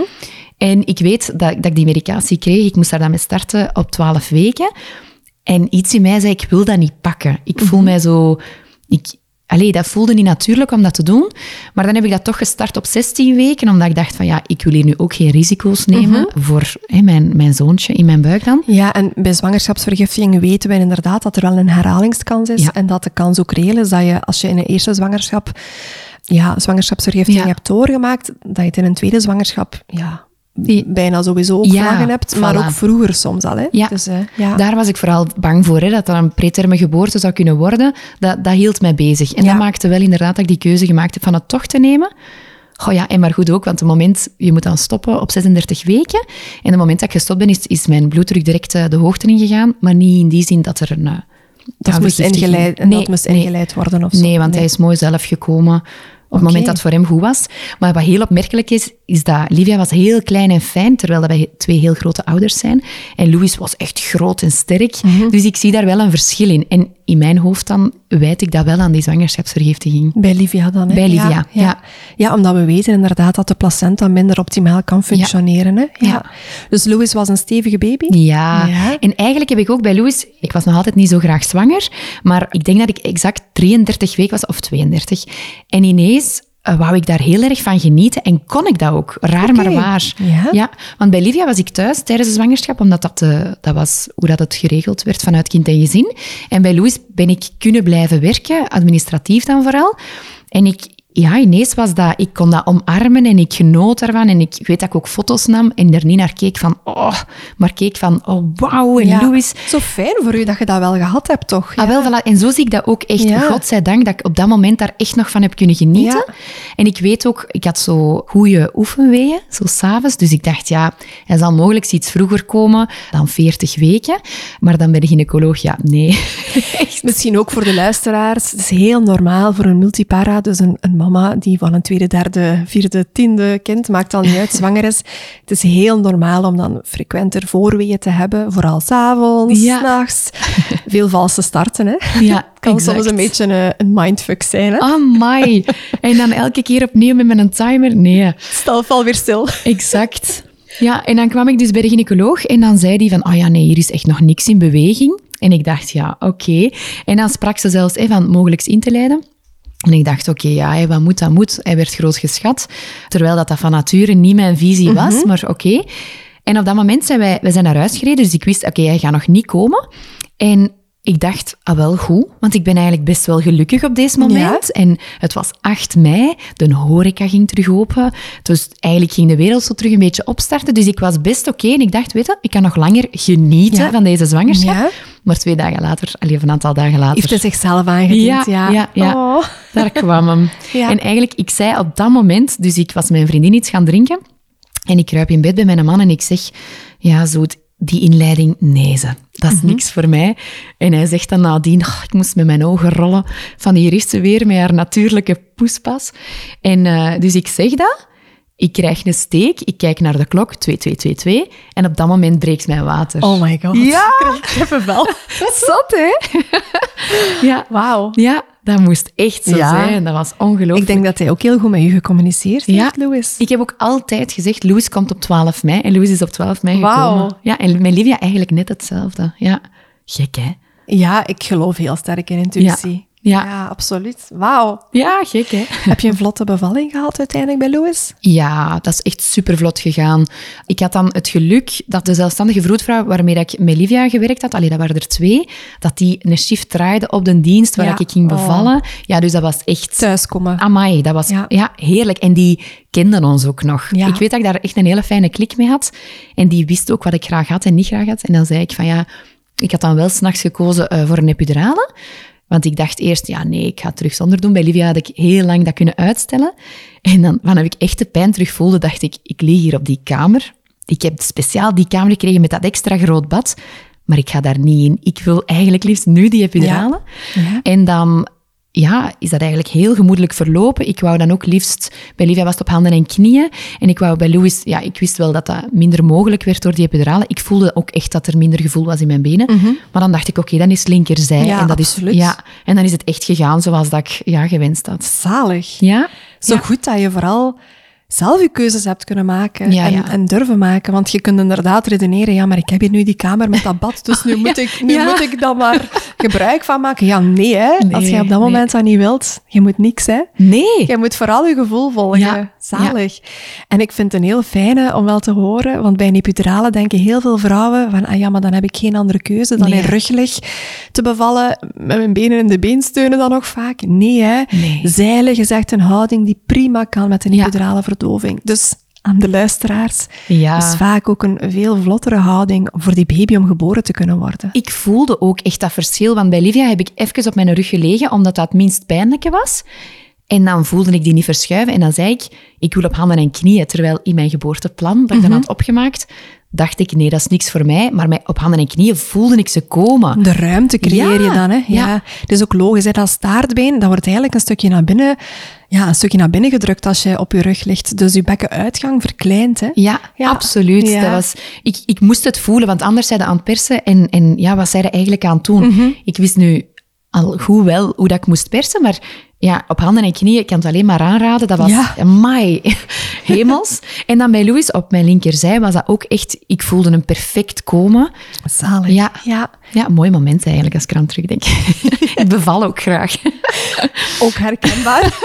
En ik weet dat, dat ik die medicatie kreeg. Ik moest daar dan mee starten op 12 weken. En iets in mij zei, ik wil dat niet pakken. Ik Mhm. voel mij zo... Ik, allee, dat voelde niet natuurlijk om dat te doen. Maar dan heb ik dat toch gestart op 16 weken, omdat ik dacht van ja, ik wil hier nu ook geen risico's nemen Mhm. voor hè, mijn, mijn zoontje in mijn buik dan. Ja, en bij zwangerschapsvergiftiging weten we inderdaad dat er wel een herhalingskans is. Ja. En dat de kans ook reëel is dat je, als je in een eerste zwangerschap ja, zwangerschapsvergiftiging Ja. hebt doorgemaakt, dat je het in een tweede zwangerschap ja, bijna sowieso ook Ja, hebt. Maar ook vroeger soms al. Hè? Ja. Dus, eh, ja. Daar was ik vooral bang voor, hè, dat dat een preterme geboorte zou kunnen worden. Dat, dat hield mij bezig. En Ja. dat maakte wel inderdaad dat ik die keuze gemaakt heb van het toch te nemen. Oh ja, en maar goed ook, want het moment, je moet dan stoppen op 36 weken. En het moment dat ik gestopt ben, is, is mijn bloeddruk direct eh, de hoogte ingegaan. Maar niet in die zin dat er een... eh, dat, moest ingeleid, Nee, dat moest ingeleid worden of zo. Nee, want hij is mooi zelf gekomen op het moment dat het voor hem goed was. Maar wat heel opmerkelijk is, is dat Livia was heel klein en fijn, terwijl dat wij twee heel grote ouders zijn. En Louis was echt groot en sterk. Mhm. Dus ik zie daar wel een verschil in. En in mijn hoofd dan wijd ik dat wel aan die zwangerschapsvergiftiging. Bij Livia dan, hè? Bij Livia, ja. ja. Ja, omdat we weten inderdaad dat de placenta minder optimaal kan functioneren. Hè? Ja. Dus Louis was een stevige baby? Ja. Ja. en eigenlijk heb ik ook bij Louis, ik was nog altijd niet zo graag zwanger, maar ik denk dat ik exact 33 weken was, of 32. En ineens eh, wou ik daar heel erg van genieten en kon ik dat ook. Raar, maar waar. Ja. want bij Livia was ik thuis tijdens de zwangerschap, omdat dat, eh, dat was hoe dat het geregeld werd vanuit kind en gezin. En bij Louis ben ik kunnen blijven werken, administratief dan vooral. En ik, ja, ineens was dat, ik kon dat omarmen en ik genoot daarvan. En ik, ik weet dat ik ook foto's nam en er niet naar keek van, oh, maar keek van, oh, wauw, en Ja. Louis. Zo fijn voor u dat je dat wel gehad hebt, toch? Ah, wel, voilà. En zo zie ik dat ook echt. Ja. Godzijdank dat ik op dat moment daar echt nog van heb kunnen genieten. Ja. En ik weet ook, ik had zo goede oefenweeën, zo s'avonds. Dus ik dacht, ja, hij zal mogelijk iets vroeger komen dan 40 weken. Maar dan bij de gynaecoloog, ja, nee. Echt. Misschien ook voor de luisteraars. Het is heel normaal voor een multipara, dus een, een mama die van een tweede, derde, vierde, tiende kind, maakt al niet uit, zwanger is. Het is heel normaal om dan frequenter voorweeën te hebben, vooral s'avonds, Ja. s'nachts. Veel valse starten, hè. Ja, kan exact. soms een beetje een, een mindfuck zijn, hè. Amai. En dan elke keer opnieuw met mijn timer? Nee. Stel, val weer stil. Exact. Ja, en dan kwam ik dus bij de gynaecoloog en dan zei die van, oh ja, nee, hier is echt nog niks in beweging. En ik dacht, ja, oké. En dan sprak ze zelfs hè, van mogelijks in te leiden. En ik dacht, oké, ja, hè, wat moet, dat moet. Hij werd groot geschat. Terwijl dat, dat van nature niet mijn visie was, maar oké. En op dat moment zijn wij, wij zijn naar huis gereden, dus ik wist, oké, hij gaat nog niet komen. En ik dacht, ah wel, goed, want ik ben eigenlijk best wel gelukkig op deze moment. En het was 8 mei, de horeca ging terug open. Dus eigenlijk ging de wereld zo terug een beetje opstarten. Dus ik was best oké en ik dacht, weet je, ik kan nog langer genieten Ja. van deze zwangerschap. Ja. Maar twee dagen later, alleen een aantal dagen later... Heeft hij zichzelf aangediend, Ja, ja. ja, ja. Oh. Daar kwam hem. Ja. En eigenlijk, ik zei op dat moment, dus ik was met mijn vriendin iets gaan drinken. En ik kruip in bed bij mijn man en ik zeg, ja, zo, die inleiding, nee ze. Dat is niks voor mij. En hij zegt dan nadien, "Oh, ik moest met mijn ogen rollen van die is ze weer met haar natuurlijke poespas. En eh, dus ik zeg dat. Ik krijg een steek, ik kijk naar de klok, 2222, en op dat moment breekt mijn water. Oh my god. Ja. Ik heb het wel. zat, hè? ja. Wauw. Ja, dat moest echt zo Ja. zijn. Dat was ongelooflijk. Ik denk dat hij ook heel goed met u gecommuniceerd Ja. heeft, Louis. Ik heb ook altijd gezegd, Louis komt op 12 mei. En Louis is op 12 mei gekomen. Ja, en met Livia eigenlijk net hetzelfde. Ja, gek hè? Ja, ik geloof heel sterk in intuïtie. Ja. Absoluut. Wauw. Ja, gek hè? Heb je een vlotte bevalling gehad uiteindelijk bij Louis? Ja, dat is echt super vlot gegaan. Ik had dan het geluk dat de zelfstandige vroedvrouw waarmee ik met Livia gewerkt had, allee, dat waren er twee, dat die een shift draaide op de dienst waar Ja. ik ging Oh. bevallen. Ja, dus dat was echt... Thuiskomen. Amai, dat was Ja. ja. heerlijk. En die kenden ons ook nog. Ja. Ik weet dat ik daar echt een hele fijne klik mee had. En die wist ook wat ik graag had en niet graag had. En dan zei ik van ja, ik had dan wel s'nachts gekozen eh, voor een epidurale. Want ik dacht eerst, ja nee, ik ga het terug zonder doen. Bij Livia had ik heel lang dat kunnen uitstellen. En dan, wanneer ik echt de pijn terug voelde, dacht ik, ik lig hier op die kamer. Ik heb speciaal die kamer gekregen met dat extra groot bad. Maar ik ga daar niet in. Ik wil eigenlijk liefst nu die epidurale. Ja. En dan ja, is dat eigenlijk heel gemoedelijk verlopen. Ik wou dan ook liefst, bij Livia was het op handen en knieën. En ik wou bij Louis, ja, ik wist wel dat dat minder mogelijk werd door die epidurale. Ik voelde ook echt dat er minder gevoel was in mijn benen. Maar dan dacht ik, oké, dan is linkerzij. Ja, en dat absoluut. Is, ja, en dan is het echt gegaan zoals dat ik ja, gewenst had. Zalig. Ja? Zo Ja. goed dat je vooral zelf je keuzes hebt kunnen maken Ja, en, ja. en durven maken. Want je kunt inderdaad redeneren, ja, maar ik heb hier nu die kamer met dat bad, dus nu, moet, ik, nu moet ik dan maar gebruik van maken. Ja, nee, hè. Nee, Als je op dat nee. moment dat niet wilt, je moet niks, hè. Nee. Je moet vooral je gevoel volgen. Zalig. En ik vind het een heel fijne om wel te horen, want bij een epidurale denken heel veel vrouwen van, ah ja, maar dan heb ik geen andere keuze dan Nee. in ruglig te bevallen, met mijn benen in de beensteunen dan nog vaak. Nee, hè. Zeilen is echt een houding die prima kan met een epidurale verdoving. Dus aan de luisteraars, Ja. is vaak ook een veel vlottere houding voor die baby om geboren te kunnen worden. Ik voelde ook echt dat verschil, want bij Livia heb ik even op mijn rug gelegen, omdat dat het minst pijnlijke was. En dan voelde ik die niet verschuiven en dan zei ik, ik wil op handen en knieën. Terwijl in mijn geboorteplan, dat ik dan had opgemaakt, dacht ik, nee, dat is niks voor mij. Maar op handen en knieën voelde ik ze komen. De ruimte creëer Ja, je dan, hè? Ja. ja. Het is ook logisch, hè? Dat staartbeen, dat wordt eigenlijk een stukje naar binnen, ja, een stukje naar binnen gedrukt als je op je rug ligt. Dus je bekkenuitgang verkleint, hè? Ja, Ja. absoluut. Ja. Dat was, ik, ik moest het voelen, want anders zijn aan het persen. En, en ja, wat zij er eigenlijk aan het doen? Mhm. Ik wist nu al goed wel hoe dat ik moest persen, maar ja, op handen en knieën, ik kan het alleen maar aanraden. Dat was, Ja. hemels. En dan bij Louis op mijn linkerzij was dat ook echt, ik voelde hem perfect komen. Zalig. Ja. ja. Ja, een mooi moment eigenlijk als ik eraan terugdenk. ik beval ook graag. Ook herkenbaar.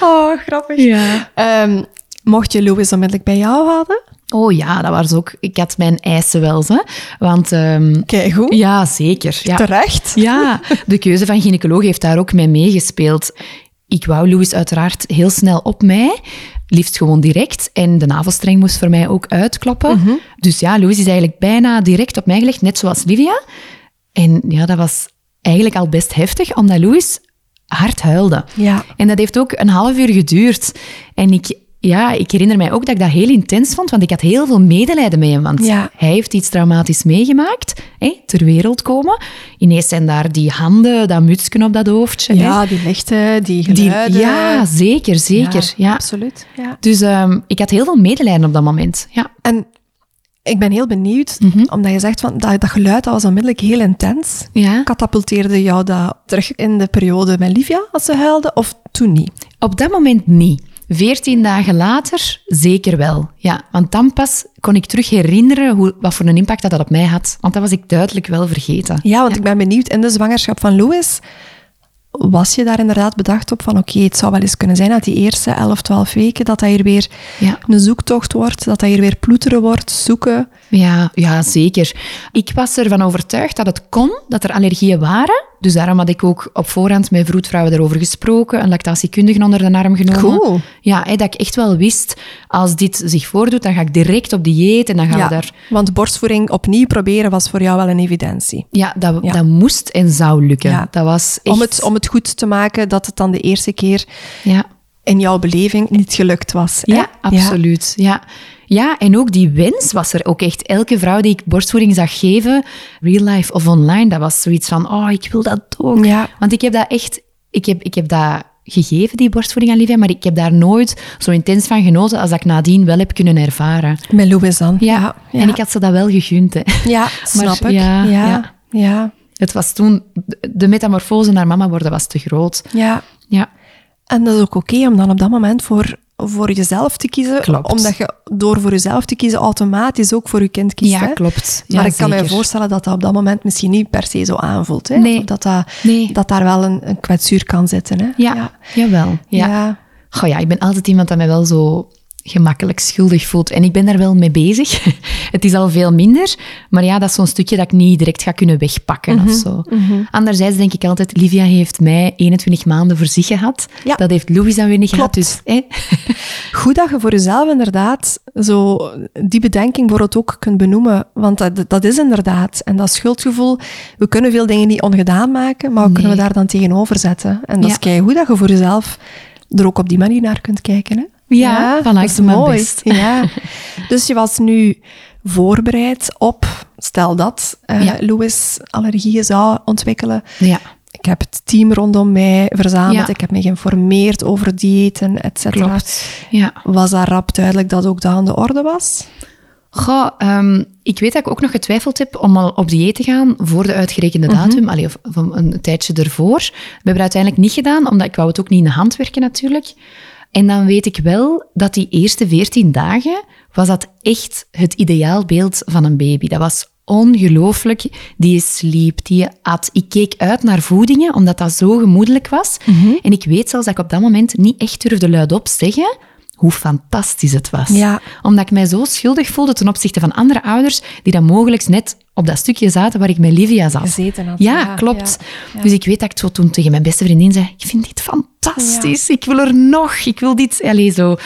oh, grappig. Ja. Ehm, mocht je Louis onmiddellijk bij jou houden? Oh ja, dat was ook... Ik had mijn eisen wel, hè. Want... ehm, Kijk goed. ja, zeker. Ja. Terecht. Ja, de keuze van gynaecoloog heeft daar ook mee meegespeeld. Ik wou Louis uiteraard heel snel op mij, liefst gewoon direct. En de navelstreng moest voor mij ook uitkloppen. Dus ja, Louis is eigenlijk bijna direct op mij gelegd, net zoals Livia. En ja, dat was eigenlijk al best heftig, omdat Louis hard huilde. Ja. En dat heeft ook een half uur geduurd. En ik, ja, ik herinner mij ook dat ik dat heel intens vond, want ik had heel veel medelijden met hem. Want Ja. hij heeft iets traumatisch meegemaakt, hè, ter wereld komen. Ineens zijn daar die handen, dat mutsje op dat hoofdje. hè. Ja, die lichten, die Die- geluiden. ja, zeker, zeker. Ja, absoluut. Ja. Dus ehm, ik had heel veel medelijden op dat moment. Ja. En ik ben heel benieuwd, Mhm. omdat je zegt van dat, dat geluid dat was onmiddellijk heel intens. Ja. Katapulteerde jou dat terug in de periode met Livia als ze huilde, of toen niet? Op dat moment niet. Veertien dagen later zeker wel. Ja, want dan pas kon ik terug herinneren hoe, wat voor een impact dat, dat op mij had. Want dat was ik duidelijk wel vergeten. Ja, want ik ben benieuwd, in de zwangerschap van Louis, was je daar inderdaad bedacht op van oké, het zou wel eens kunnen zijn dat die eerste 11, 12 weken, dat dat hier weer Ja. een zoektocht wordt, dat dat hier weer ploeteren wordt, zoeken. Ja, ja, zeker. Ik was ervan overtuigd dat het kon, dat er allergieën waren. Dus daarom had ik ook op voorhand met vroedvrouwen erover gesproken, een lactatiekundige onder de arm genomen. Cool. Ja, hè, dat ik echt wel wist, als dit zich voordoet, dan ga ik direct op dieet en dan gaan Ja, we daar... want borstvoeding opnieuw proberen was voor jou wel een evidentie. Ja, dat, Ja. dat moest en zou lukken. Ja. Dat was echt... Om, het, om het goed te maken dat het dan de eerste keer Ja. In jouw beleving niet gelukt was. hè? Ja, absoluut. Ja. ja, en ook die wens was er ook echt. Elke vrouw die ik borstvoeding zag geven, real life of online, dat was zoiets van, oh, ik wil dat ook. Ja. Want ik heb dat echt, ik heb, ik heb dat gegeven, die borstvoeding aan Livia, maar ik heb daar nooit zo intens van genoten als dat ik nadien wel heb kunnen ervaren. Met Louis dan. Ja, ja. en ik had ze dat wel gegund. Hè. Ja, snap ik. ja, ja, ja. ja. Het was toen, de metamorfose naar mama worden was te groot. ja. Ja, En dat is ook oké om dan op dat moment voor, voor jezelf te kiezen. Klopt. Omdat je door voor jezelf te kiezen automatisch ook voor je kind kiest. ja hè? klopt. Maar ik kan me voorstellen dat dat op dat moment misschien niet per se zo aanvoelt. Hè? Nee. Dat, dat, Nee. dat daar wel een, een kwetsuur kan zitten. Hè? Ja, jawel. Ja. Ja. Goh ja, ik ben altijd iemand dat mij wel zo gemakkelijk schuldig voelt. En ik ben daar wel mee bezig. Het is al veel minder. Maar ja, dat is zo'n stukje dat ik niet direct ga kunnen wegpakken Mhm, of zo. Anderzijds denk ik altijd, Livia heeft mij 21 maanden voor zich gehad. Ja. Dat heeft Louis dan weer niet gehad. Dus, hè? Goed dat je voor jezelf inderdaad zo die bedenking bijvoorbeeld ook kunt benoemen. Want dat, dat is inderdaad. En dat schuldgevoel, we kunnen veel dingen niet ongedaan maken, maar we kunnen we daar dan tegenover zetten. En dat Ja. is keigoed dat je voor jezelf er ook op die manier naar kunt kijken. Hè? Ja, ik doe mijn mooi. best. Ja. Dus je was nu voorbereid op, stel dat Ja. Louis allergieën zou ontwikkelen. Ja. Ik heb het team rondom mij verzameld. Ja. Ik heb me geïnformeerd over diëten, et cetera. Ja. Was daar rap duidelijk dat ook dat aan de orde was? Goh, ehm, ik weet dat ik ook nog getwijfeld heb om al op dieet te gaan voor de uitgerekende datum, allee, of, of een tijdje ervoor. We hebben het uiteindelijk niet gedaan, omdat ik wou het ook niet in de hand werken natuurlijk. En dan weet ik wel dat die eerste 14 dagen was dat echt het ideaalbeeld van een baby. Dat was ongelooflijk. Die sliep, die at. Ik keek uit naar voedingen, omdat dat zo gemoedelijk was. En ik weet zelfs dat ik op dat moment niet echt durfde luidop zeggen hoe fantastisch het was. Ja. Omdat ik mij zo schuldig voelde ten opzichte van andere ouders die dan mogelijk net op dat stukje zaten waar ik met Livia zat. Gezeten had, Ja, ja, klopt. ja, ja. Dus ik weet dat ik zo toen tegen mijn beste vriendin zei, ik vind dit fantastisch, ik wil er nog, ik wil dit, allez, zo.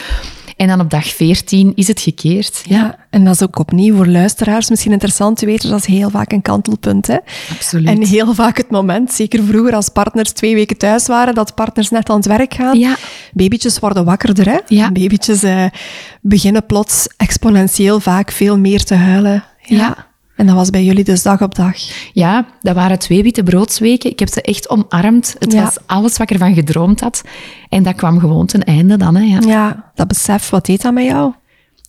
En dan op dag 14 is het gekeerd. Ja, en dat is ook opnieuw voor luisteraars misschien interessant te weten. Dat is heel vaak een kantelpunt. Hè? Absoluut. En heel vaak het moment, zeker vroeger als partners twee weken thuis waren, dat partners net aan het werk gaan. Ja. Babytjes worden wakkerder. Hè? Ja. Babytjes eh, beginnen plots exponentieel vaak veel meer te huilen. Ja. En dat was bij jullie dus dag op dag. Ja, dat waren twee witte broodsweken. Ik heb ze echt omarmd. Het Ja. was alles wat ik ervan gedroomd had. En dat kwam gewoon ten einde dan. Hè, ja. Ja, dat besef, wat deed dat met jou?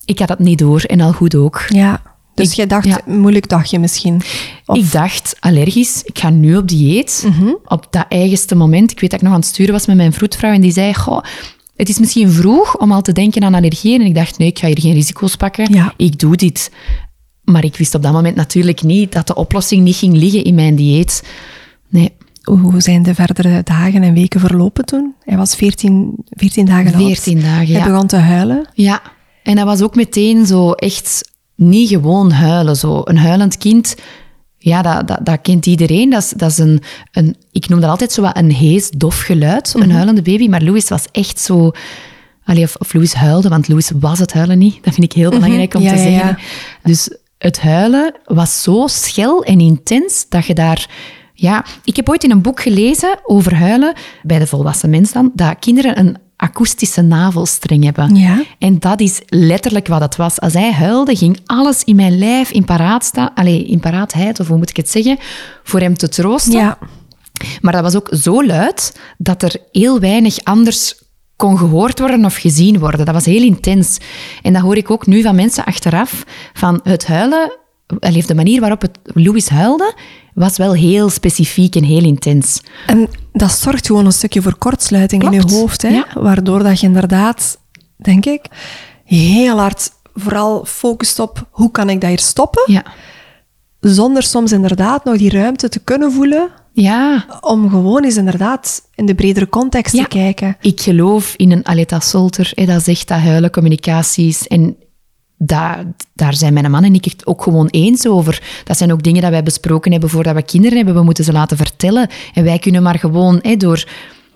Ik had dat niet door en al goed ook. Ja. Dus Ik- jij dacht, ja. moeilijk dagje misschien. Of- Ik dacht, allergisch, ik ga nu op dieet. Mhm. Op dat eigenste moment. Ik weet dat ik nog aan het sturen was met mijn vroedvrouw en die zei, goh, het is misschien vroeg om al te denken aan allergieën. En ik dacht, nee, ik ga hier geen risico's pakken. Ja. Ik doe dit. Maar ik wist op dat moment natuurlijk niet dat de oplossing niet ging liggen in mijn dieet. Nee, Hoe zijn de verdere dagen en weken verlopen toen? Hij was 14, 14 dagen oud. 14 dagen, Hij ja. begon te huilen. Ja, en dat was ook meteen zo echt niet gewoon huilen. Zo. Een huilend kind, ja, dat, dat, dat kent iedereen. Dat is, dat is een, een, ik noem dat altijd zo wat een hees, dof geluid, een huilende baby. Maar Louis was echt zo... Allee, of, of Louis huilde, want Louis was het huilen niet. Dat vind ik heel belangrijk om Ja, te ja, zeggen. ja. Dus het huilen was zo schel en intens dat je daar... Ja, ik heb ooit in een boek gelezen over huilen, bij de volwassen mens dan, dat kinderen een akoestische navelstreng hebben. Ja. En dat is letterlijk wat het was. Als hij huilde, ging alles in mijn lijf in, paraat staan, allee, in paraatheid, of hoe moet ik het zeggen, voor hem te troosten. Ja. Maar dat was ook zo luid dat er heel weinig anders kon gehoord worden of gezien worden. Dat was heel intens. En dat hoor ik ook nu van mensen achteraf, van het huilen, de manier waarop het Louis huilde, was wel heel specifiek en heel intens. En dat zorgt gewoon een stukje voor kortsluiting in je hoofd. Hè? Ja. Waardoor dat je inderdaad, denk ik, heel hard vooral focust op hoe kan ik dat hier stoppen. Ja. Zonder soms inderdaad nog die ruimte te kunnen voelen. Ja, Om gewoon eens inderdaad in de bredere context Ja. te kijken. Ik geloof in een Aletta Solter, hè, dat zegt dat huilen communicaties. En daar, daar zijn mijn man en ik het ook gewoon eens over. Dat zijn ook dingen dat wij besproken hebben voordat we kinderen hebben. We moeten ze laten vertellen. En wij kunnen maar gewoon hè, door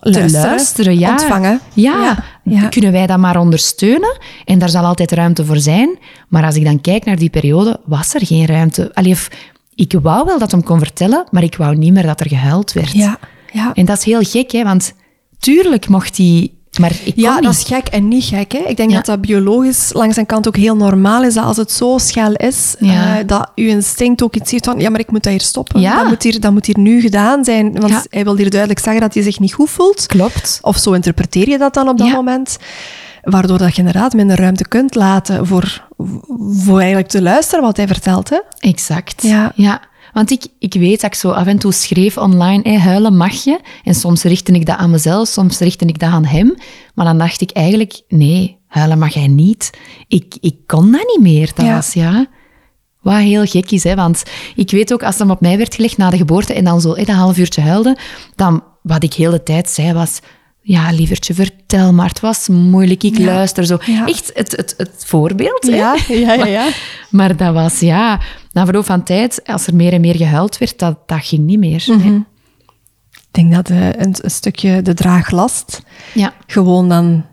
Luisteren, luisteren, ja, ontvangen. Ja, kunnen wij dat maar ondersteunen. En daar zal altijd ruimte voor zijn. Maar als ik dan kijk naar die periode, was er geen ruimte. Allee, ik wou wel dat hem kon vertellen, maar ik wou niet meer dat er gehuild werd. Ja, ja. En dat is heel gek, hè, want tuurlijk mocht hij... Maar ik Ja, dat is gek en niet gek. Hè? Ik denk Ja. dat dat biologisch langs een kant ook heel normaal is. Dat als het zo schel is, Ja. eh, dat uw instinct ook iets heeft van... Ja, maar ik moet dat hier stoppen. Ja. Dat, moet hier, dat moet hier nu gedaan zijn. Want hij wil hier duidelijk zeggen dat hij zich niet goed voelt. Klopt. Of zo interpreteer je dat dan op dat moment. Waardoor dat je inderdaad minder ruimte kunt laten voor, voor eigenlijk te luisteren wat hij vertelt. Hè? Exact. Ja. ja. Want ik, ik weet dat ik zo af en toe schreef online, huilen mag je. En soms richtte ik dat aan mezelf, soms richtte ik dat aan hem. Maar dan dacht ik eigenlijk, nee, huilen mag hij niet. Ik, ik kon dat niet meer. Dat Ja. was, ja... Wat heel gek is, hè? want ik weet ook, als hem op mij werd gelegd na de geboorte en dan zo hè, dat half uurtje huilde, dan wat ik heel de tijd zei was, ja, lievertje, vertel maar, het was moeilijk, ik Ja. luister zo. Ja. Echt het, het, het voorbeeld. hè. Ja, ja, ja, ja. Maar dat was, ja, na verloop van tijd, als er meer en meer gehuild werd, dat, dat ging niet meer. Mhm. Ik denk dat eh, een, een stukje de draaglast Ja, gewoon dan...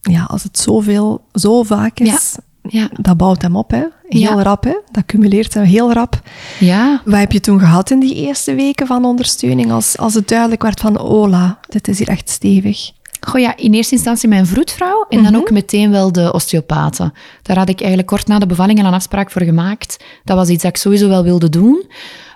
Ja, als het zoveel, zo vaak is, ja, dat bouwt hem op. Hè? Heel Ja. rap, hè? dat cumuleert hem heel rap. ja. Wat heb je toen gehad in die eerste weken van ondersteuning, als, als het duidelijk werd van, ola, dit is hier echt stevig? Goh ja, in eerste instantie mijn vroedvrouw en dan ook meteen wel de osteopaten. Daar had ik eigenlijk kort na de bevalling al een afspraak voor gemaakt. Dat was iets dat ik sowieso wel wilde doen.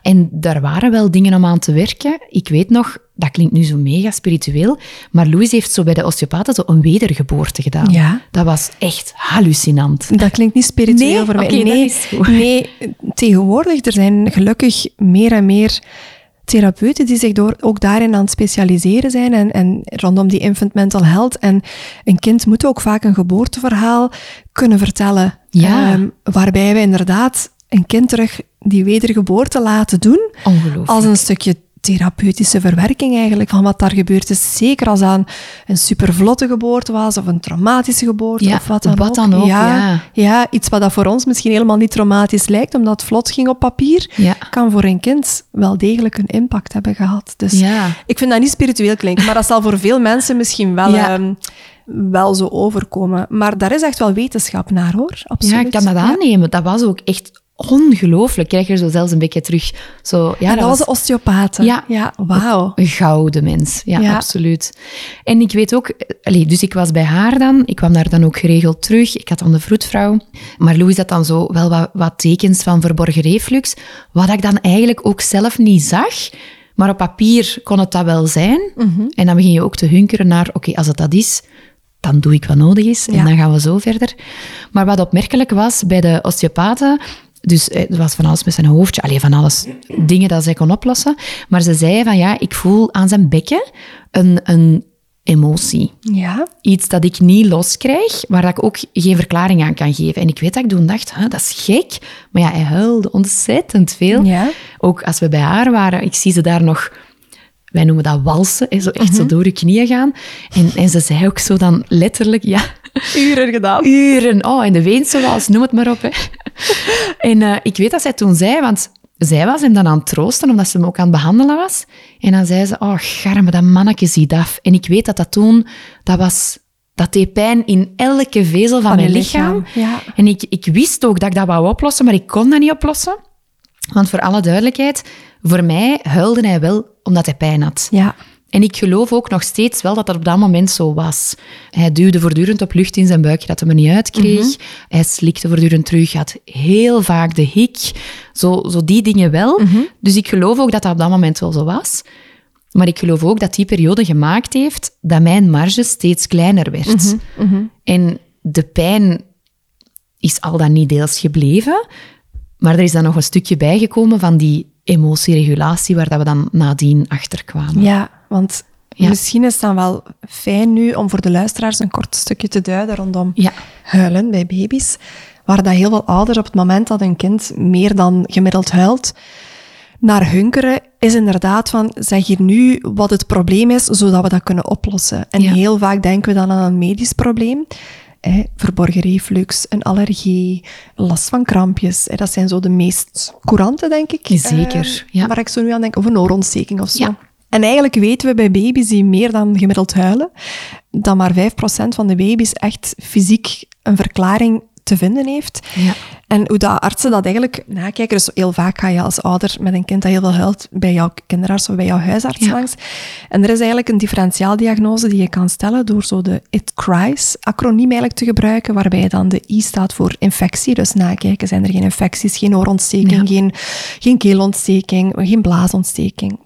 En daar waren wel dingen om aan te werken. Ik weet nog, dat klinkt nu zo mega spiritueel, maar Louis heeft zo bij de osteopaten zo een wedergeboorte gedaan. Ja. Dat was echt hallucinant. Dat klinkt niet spiritueel Nee? voor mij. Nee, nee, tegenwoordig, er zijn gelukkig meer en meer therapeuten die zich door, ook daarin aan het specialiseren zijn en, en rondom die infant mental health. En een kind moet ook vaak een geboorteverhaal kunnen vertellen. Ja. Ehm, waarbij we inderdaad een kind terug die wedergeboorte laten doen Ongelooflijk. als een stukje therapeutische verwerking eigenlijk van wat daar gebeurd is. Zeker als aan een supervlotte geboorte was of een traumatische geboorte Ja, of wat dan wat ook. dan ook, ja, ja. ja, iets wat dat voor ons misschien helemaal niet traumatisch lijkt, omdat het vlot ging op papier, Ja. kan voor een kind wel degelijk een impact hebben gehad. Dus ik vind dat niet spiritueel klinken, maar dat zal voor veel mensen misschien wel, ehm, wel zo overkomen. Maar daar is echt wel wetenschap naar, hoor. Absoluut. Ja, ik kan dat aannemen. Dat was ook echt ongelooflijk. Krijg er zo zelfs een beetje terug. Zo, ja, en dat was de osteopaten. Ja. ja wauw. Een gouden mens, ja, Ja. absoluut. En ik weet ook, dus ik was bij haar dan, ik kwam daar dan ook geregeld terug, ik had dan de vroedvrouw, maar Louis had dan zo wel wat, wat tekens van verborgen reflux, wat ik dan eigenlijk ook zelf niet zag, maar op papier kon het dat wel zijn. En dan begin je ook te hunkeren naar, oké, als het dat is, dan doe ik wat nodig is en Ja. dan gaan we zo verder. Maar wat opmerkelijk was bij de osteopaten, dus eh, er was van alles met zijn hoofdje, alleen van alles dingen dat zij kon oplossen. Maar ze zei van ja, ik voel aan zijn bekken een, een emotie. Ja. Iets dat ik niet loskrijg, waar dat ik ook geen verklaring aan kan geven. En ik weet dat ik toen dacht, dat is gek. Maar ja, hij huilde ontzettend veel. Ja. Ook als we bij haar waren, ik zie ze daar nog... Wij noemen dat walsen, hè, zo echt Mhm. zo door je knieën gaan. En, en ze zei ook zo dan letterlijk, ja, Uren gedaan. uren. Oh, en de Weense wals, noem het maar op. Hè. en eh, ik weet dat zij toen zei, want zij was hem dan aan het troosten, omdat ze hem ook aan het behandelen was. En dan zei ze, oh, garme, dat manneke ziet af. En ik weet dat dat toen, dat was... Dat deed pijn in elke vezel van, Van mijn lichaam, ja. En ik, ik wist ook dat ik dat wou oplossen, maar ik kon dat niet oplossen. Want voor alle duidelijkheid, voor mij huilde hij wel omdat hij pijn had. Ja. En ik geloof ook nog steeds wel dat dat op dat moment zo was. Hij duwde voortdurend op lucht in zijn buik, dat hij me niet uitkreeg. Hij slikte voortdurend terug, had heel vaak de hik. Zo, zo die dingen wel. Dus ik geloof ook dat dat op dat moment wel zo was. Maar ik geloof ook dat die periode gemaakt heeft dat mijn marge steeds kleiner werd. En de pijn is al dan niet deels gebleven, maar er is dan nog een stukje bijgekomen van die emotieregulatie waar dat we dan nadien achter kwamen. Ja, want Ja. misschien is het dan wel fijn nu om voor de luisteraars een kort stukje te duiden rondom Ja. huilen bij baby's. Waar dat heel veel ouders op het moment dat een kind meer dan gemiddeld huilt, naar hunkeren, is inderdaad van, zeg hier nu wat het probleem is, zodat we dat kunnen oplossen. En Ja. heel vaak denken we dan aan een medisch probleem. Hè, verborgen reflux, een allergie, last van krampjes. Hè, dat zijn zo de meest courante, denk ik. Zeker, eh, ja. Waar ik zo nu aan denk. Of een oorontsteking of zo. Ja. En eigenlijk weten we bij baby's die meer dan gemiddeld huilen, dat maar 5% van de baby's echt fysiek een verklaring te vinden heeft. Ja. En hoe dat artsen dat eigenlijk nakijken. Dus heel vaak ga je als ouder met een kind dat heel veel huilt bij jouw kinderarts of bij jouw huisarts Ja. langs. En er is eigenlijk een differentiaaldiagnose die je kan stellen door zo de It Cries acroniem eigenlijk te gebruiken, waarbij dan de I staat voor infectie. Dus nakijken, zijn er geen infecties, geen oorontsteking, Ja. geen, geen keelontsteking, geen blaasontsteking.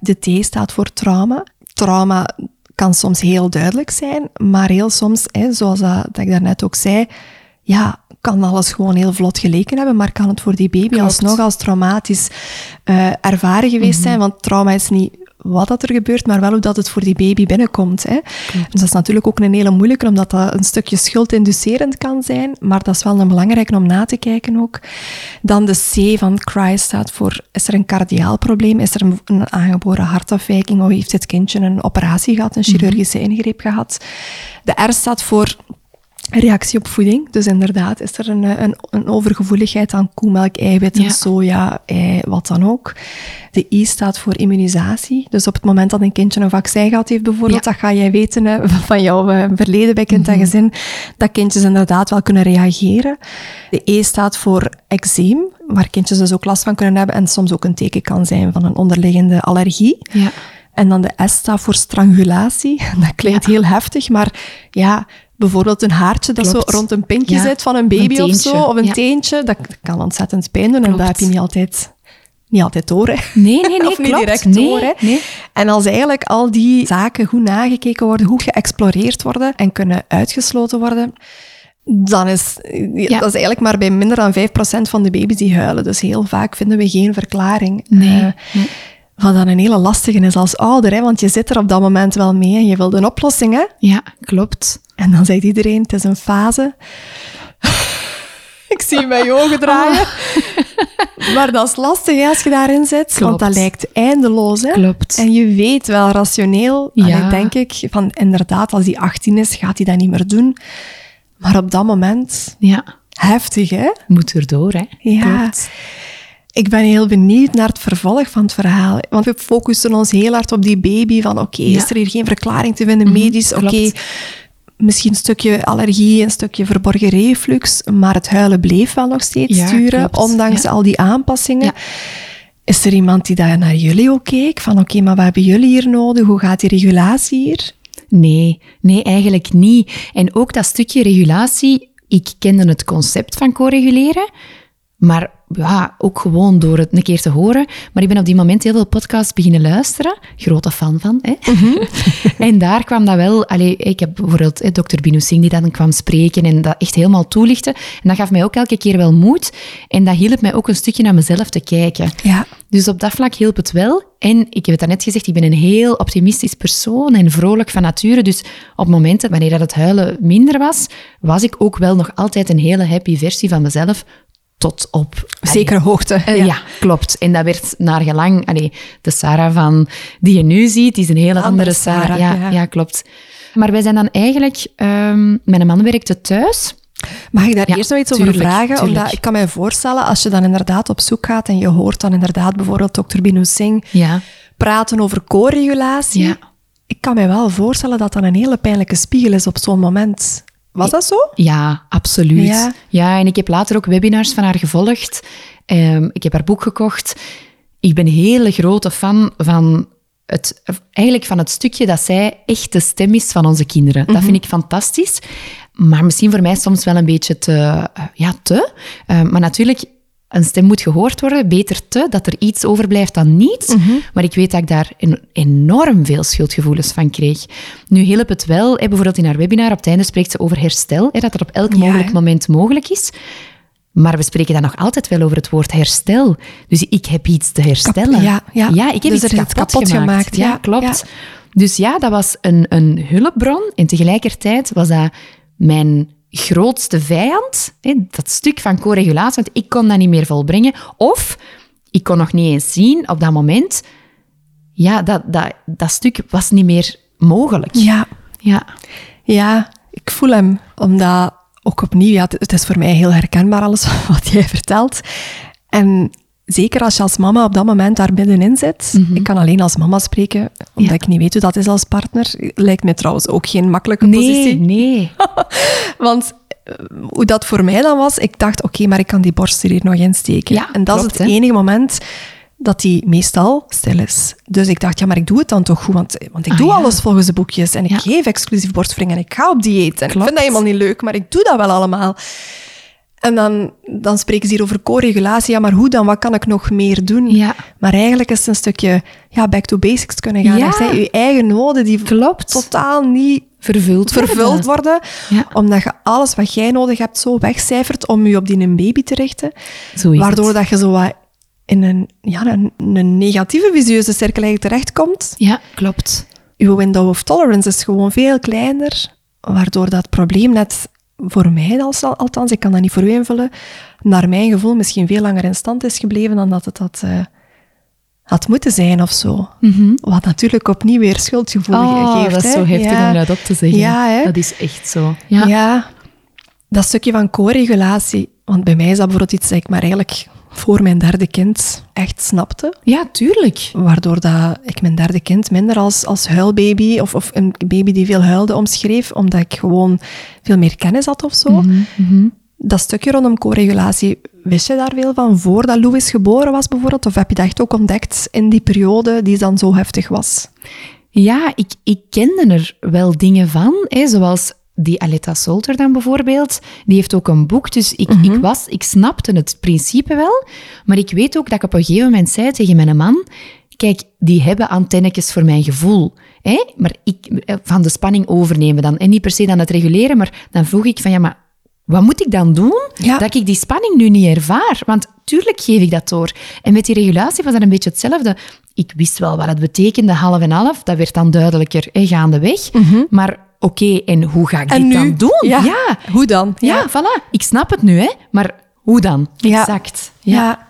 De T staat voor trauma. Trauma kan soms heel duidelijk zijn, maar heel soms, hè, zoals dat, dat ik daarnet ook zei, ja, kan alles gewoon heel vlot geleken hebben, maar kan het voor die baby Klopt. alsnog als traumatisch eh, ervaren geweest zijn. Want trauma is niet wat dat er gebeurt, maar wel hoe dat het voor die baby binnenkomt. Hè. Dus dat is natuurlijk ook een hele moeilijke, omdat dat een stukje schuldinducerend kan zijn, maar dat is wel een belangrijke om na te kijken ook. Dan de C van cry staat voor, is er een cardiaal probleem? Is er een, een aangeboren hartafwijking? Of heeft dit kindje een operatie gehad, een chirurgische ingreep gehad? De R staat voor reactie op voeding. Dus inderdaad, is er een, een, een overgevoeligheid aan koemelk, eiwitten, Ja. soja, ei, wat dan ook. De I staat voor immunisatie. Dus op het moment dat een kindje een vaccin gehad heeft bijvoorbeeld, Ja. dat ga jij weten hè, van jouw eh, verleden bij kind en Mhm. gezin, dat kindjes inderdaad wel kunnen reageren. De E staat voor eczeem, waar kindjes dus ook last van kunnen hebben en soms ook een teken kan zijn van een onderliggende allergie. Ja. En dan de S staat voor strangulatie. Dat klinkt heel heftig, maar ja, bijvoorbeeld een haartje dat Klopt. zo rond een pinkje Ja, zit van een baby of zo, of een Ja. teentje, dat, dat kan ontzettend pijn doen en dat heb je niet altijd niet altijd door. Hè. Nee, nee, nee, Of niet klopt. direct nee, door, hè. nee. En als eigenlijk al die zaken goed nagekeken worden, goed geëxploreerd worden en kunnen uitgesloten worden, dan is Ja. dat is eigenlijk maar bij minder dan 5% van de baby's die huilen. Dus heel vaak vinden we geen verklaring. Nee, Eh, nee. Wat dan een hele lastige is als ouder, hè, want je zit er op dat moment wel mee en je wil een oplossing. Hè? Ja, klopt. En dan zegt iedereen, het is een fase. Ik zie mijn ogen draaien. Maar dat is lastig hè, als je daarin zit, want dat lijkt eindeloos. Hè? Klopt. En je weet wel rationeel, Ja. allee, denk ik, van inderdaad, als hij 18 is, gaat hij dat niet meer doen. Maar op dat moment, Ja, heftig hè? moet erdoor, hè. Ja. Klopt. Ik ben heel benieuwd naar het vervolg van het verhaal. Want we focussen ons heel hard op die baby. Van oké, Ja. is er hier geen verklaring te vinden medisch? Oké, misschien een stukje allergie, een stukje verborgen reflux. Maar het huilen bleef wel nog steeds Ja, sturen, klopt. ondanks Ja. al die aanpassingen. Is er iemand die daar naar jullie ook keek? Van oké, maar wat hebben jullie hier nodig? Hoe gaat die regulatie hier? Nee, nee, eigenlijk niet. En ook dat stukje regulatie, ik kende het concept van co-reguleren, maar ja, ook gewoon door het een keer te horen. Maar ik ben op die moment heel veel podcasts beginnen luisteren. Grote fan van, hè. en daar kwam dat wel... Allee, ik heb bijvoorbeeld hè, dokter Binu Singh die dan kwam spreken en dat echt helemaal toelichten. En dat gaf mij ook elke keer wel moed. En dat hielp mij ook een stukje naar mezelf te kijken. Ja, Dus op dat vlak hielp het wel. En ik heb het net gezegd, ik ben een heel optimistisch persoon en vrolijk van nature. Dus op momenten wanneer dat het huilen minder was, was ik ook wel nog altijd een hele happy versie van mezelf. Tot op... zekere hoogte. Eh, ja. klopt. En dat werd naar gelang... Allee, de Sarah van, die je nu ziet, die is een hele andere, Andere Sarah. Sarah, ja, ja. ja. klopt. Maar wij zijn dan eigenlijk... ehm, mijn man werkte thuis. Mag ik daar Ja, eerst nog iets over vragen? tuurlijk. Omdat ik kan mij voorstellen, als je dan inderdaad op zoek gaat en je hoort dan inderdaad bijvoorbeeld dokter Binu Singh Ja. praten over co-regulatie. Ja. Ik kan mij wel voorstellen dat dat een hele pijnlijke spiegel is op zo'n moment. Was dat zo? Ja, absoluut. Ja. Ja. en ik heb later ook webinars van haar gevolgd. Ehm, ik heb haar boek gekocht. Ik ben een hele grote fan van het, eigenlijk van het stukje dat zij echt de stem is van onze kinderen. Dat vind ik fantastisch. Maar misschien voor mij soms wel een beetje te... ja, te. Ehm, maar natuurlijk, een stem moet gehoord worden. Beter te, dat er iets overblijft dan niets. Maar ik weet dat ik daar en- enorm veel schuldgevoelens van kreeg. Nu hielp het wel, bijvoorbeeld in haar webinar, op het einde spreekt ze over herstel, dat het op elk Ja, mogelijk moment mogelijk is. Maar we spreken dan nog altijd wel over het woord herstel. Dus ik heb iets te herstellen. ja, ja. ik heb Dus iets kapot, kapot gemaakt. gemaakt, Ja, ja, klopt. ja. Dus ja, dat was een, een hulpbron. En tegelijkertijd was dat mijn grootste vijand. Hè, dat stuk van co-regulatie. Want ik kon dat niet meer volbrengen. Of ik kon nog niet eens zien op dat moment... Ja, dat, dat, dat stuk was niet meer mogelijk. Ja. Ja. Ja, ik voel hem. Omdat, ook opnieuw, ja, het, het is voor mij heel herkenbaar alles wat jij vertelt. En zeker als je als mama op dat moment daar middenin zit. Ik kan alleen als mama spreken, omdat Mhm. Ja. ik niet weet hoe dat is als partner. Lijkt mij trouwens ook geen makkelijke Nee, positie. nee. Want eh, hoe dat voor mij dan was, ik dacht, oké, maar ik kan die borst er hier nog insteken. Ja, en dat klopt, is het hè. enige moment dat die meestal stil is. Dus ik dacht, ja, maar ik doe het dan toch goed, want, want ik Ah, doe ja. alles volgens de boekjes. En ik Ja. geef exclusief borstvoeding en ik ga op dieet. En ik vind dat helemaal niet leuk, maar ik doe dat wel allemaal. En dan, dan spreken ze hier over co-regulatie. Ja, maar hoe dan? Wat kan ik nog meer doen? Ja. Maar eigenlijk is het een stukje ja, back to basics kunnen gaan. Ja. Je eigen noden die Klopt. totaal niet Vervuld worden. vervuld worden. Ja. Omdat je alles wat jij nodig hebt zo wegcijfert om je op die een baby te richten. Waardoor het. dat je zo wat in een, ja, een, een negatieve visieuze cirkel eigenlijk terechtkomt. Ja, klopt. Je window of tolerance is gewoon veel kleiner. Waardoor dat probleem net voor mij, als- althans, ik kan dat niet voor u invullen, naar mijn gevoel misschien veel langer in stand is gebleven dan dat het had, eh, had moeten zijn of zo. Wat natuurlijk opnieuw weer schuldgevoel ge- Oh, geeft. dat is hè. zo heftig Ja. om dat op te zeggen. Ja, hè? Dat is echt zo. Ja. Ja. dat stukje van co-regulatie. Want bij mij is dat bijvoorbeeld iets dat ik maar eigenlijk voor mijn derde kind echt snapte. Ja, tuurlijk. Waardoor dat ik mijn derde kind minder als, als huilbaby of, of een baby die veel huilde omschreef, omdat ik gewoon veel meer kennis had of zo. Mhm, Dat stukje rondom co-regulatie, wist je daar veel van voordat Louis geboren was bijvoorbeeld? Of heb je dat echt ook ontdekt in die periode die dan zo heftig was? Ja, ik, ik kende er wel dingen van, hè, zoals die Aletta Solter dan bijvoorbeeld, die heeft ook een boek. Dus ik, Mhm. ik, was, ik snapte het principe wel. Maar ik weet ook dat ik op een gegeven moment zei tegen mijn man... Kijk, die hebben antennetjes voor mijn gevoel. Hè? Maar ik, eh, van de spanning overnemen dan. En niet per se dan het reguleren, maar dan vroeg ik van... Ja, maar wat moet ik dan doen Ja. dat ik die spanning nu niet ervaar? Want tuurlijk geef ik dat door. En met die regulatie was dat een beetje hetzelfde. Ik wist wel wat het betekende, half en half. Dat werd dan duidelijker gaandeweg. Maar oké, en hoe ga ik. En dit nu? dan doen? Ja. ja. Hoe dan? Ja, voilà. Ik snap het nu, hè. Maar hoe dan? Ja. Exact. Ja. Ja,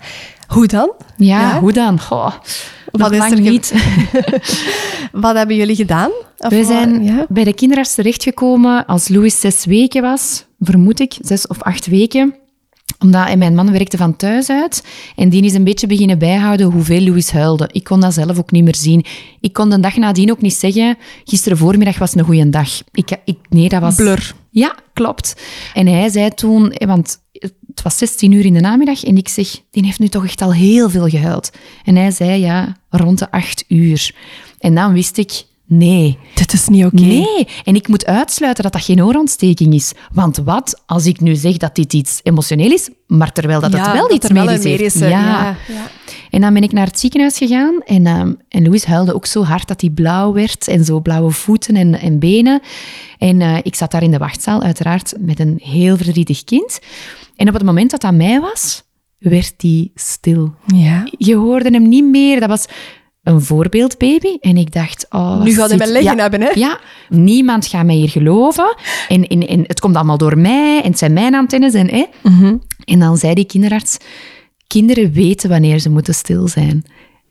Hoe dan? ja, Ja. hoe dan? Goh, Wat is er niet. Wat hebben jullie gedaan? Of wat- zijn Ja. bij de kinderarts terechtgekomen als Louis zes weken was, vermoed ik, zes of acht weken omdat en mijn man werkte van thuis uit en die is een beetje beginnen bijhouden hoeveel Louis huilde. Ik kon dat zelf ook niet meer zien. Ik kon de dag nadien ook niet zeggen, gisteren voormiddag was een goede dag. Ik, ik, nee, dat was... Blur. Ja, klopt. En hij zei toen, eh, want het was 16 uur in de namiddag en ik zeg, die heeft nu toch echt al heel veel gehuild. En hij zei, ja, rond de 8 uur. En dan wist ik, nee, Dit is niet oké. Nee, en ik moet uitsluiten dat dat geen oorontsteking is. Want wat als ik nu zeg dat dit iets emotioneel is, maar terwijl dat Ja, het wel dat iets wel medisch medische- ja, ja. En dan ben ik naar het ziekenhuis gegaan en, ehm, en Louis huilde ook zo hard dat hij blauw werd en zo blauwe voeten en, en benen. En eh, ik zat daar in de wachtzaal, uiteraard, met een heel verdrietig kind. En op het moment dat dat mij was, werd hij stil. Ja. Je hoorde hem niet meer. Dat was een voorbeeldbaby. En ik dacht, oh... Nu gaat hij mij zit- liggen ja, hebben, hè? Ja, niemand gaat mij hier geloven. En, en, en het komt allemaal door mij. En het zijn mijn antennes. En, hè. Mhm. en dan zei die kinderarts, kinderen weten wanneer ze moeten stil zijn.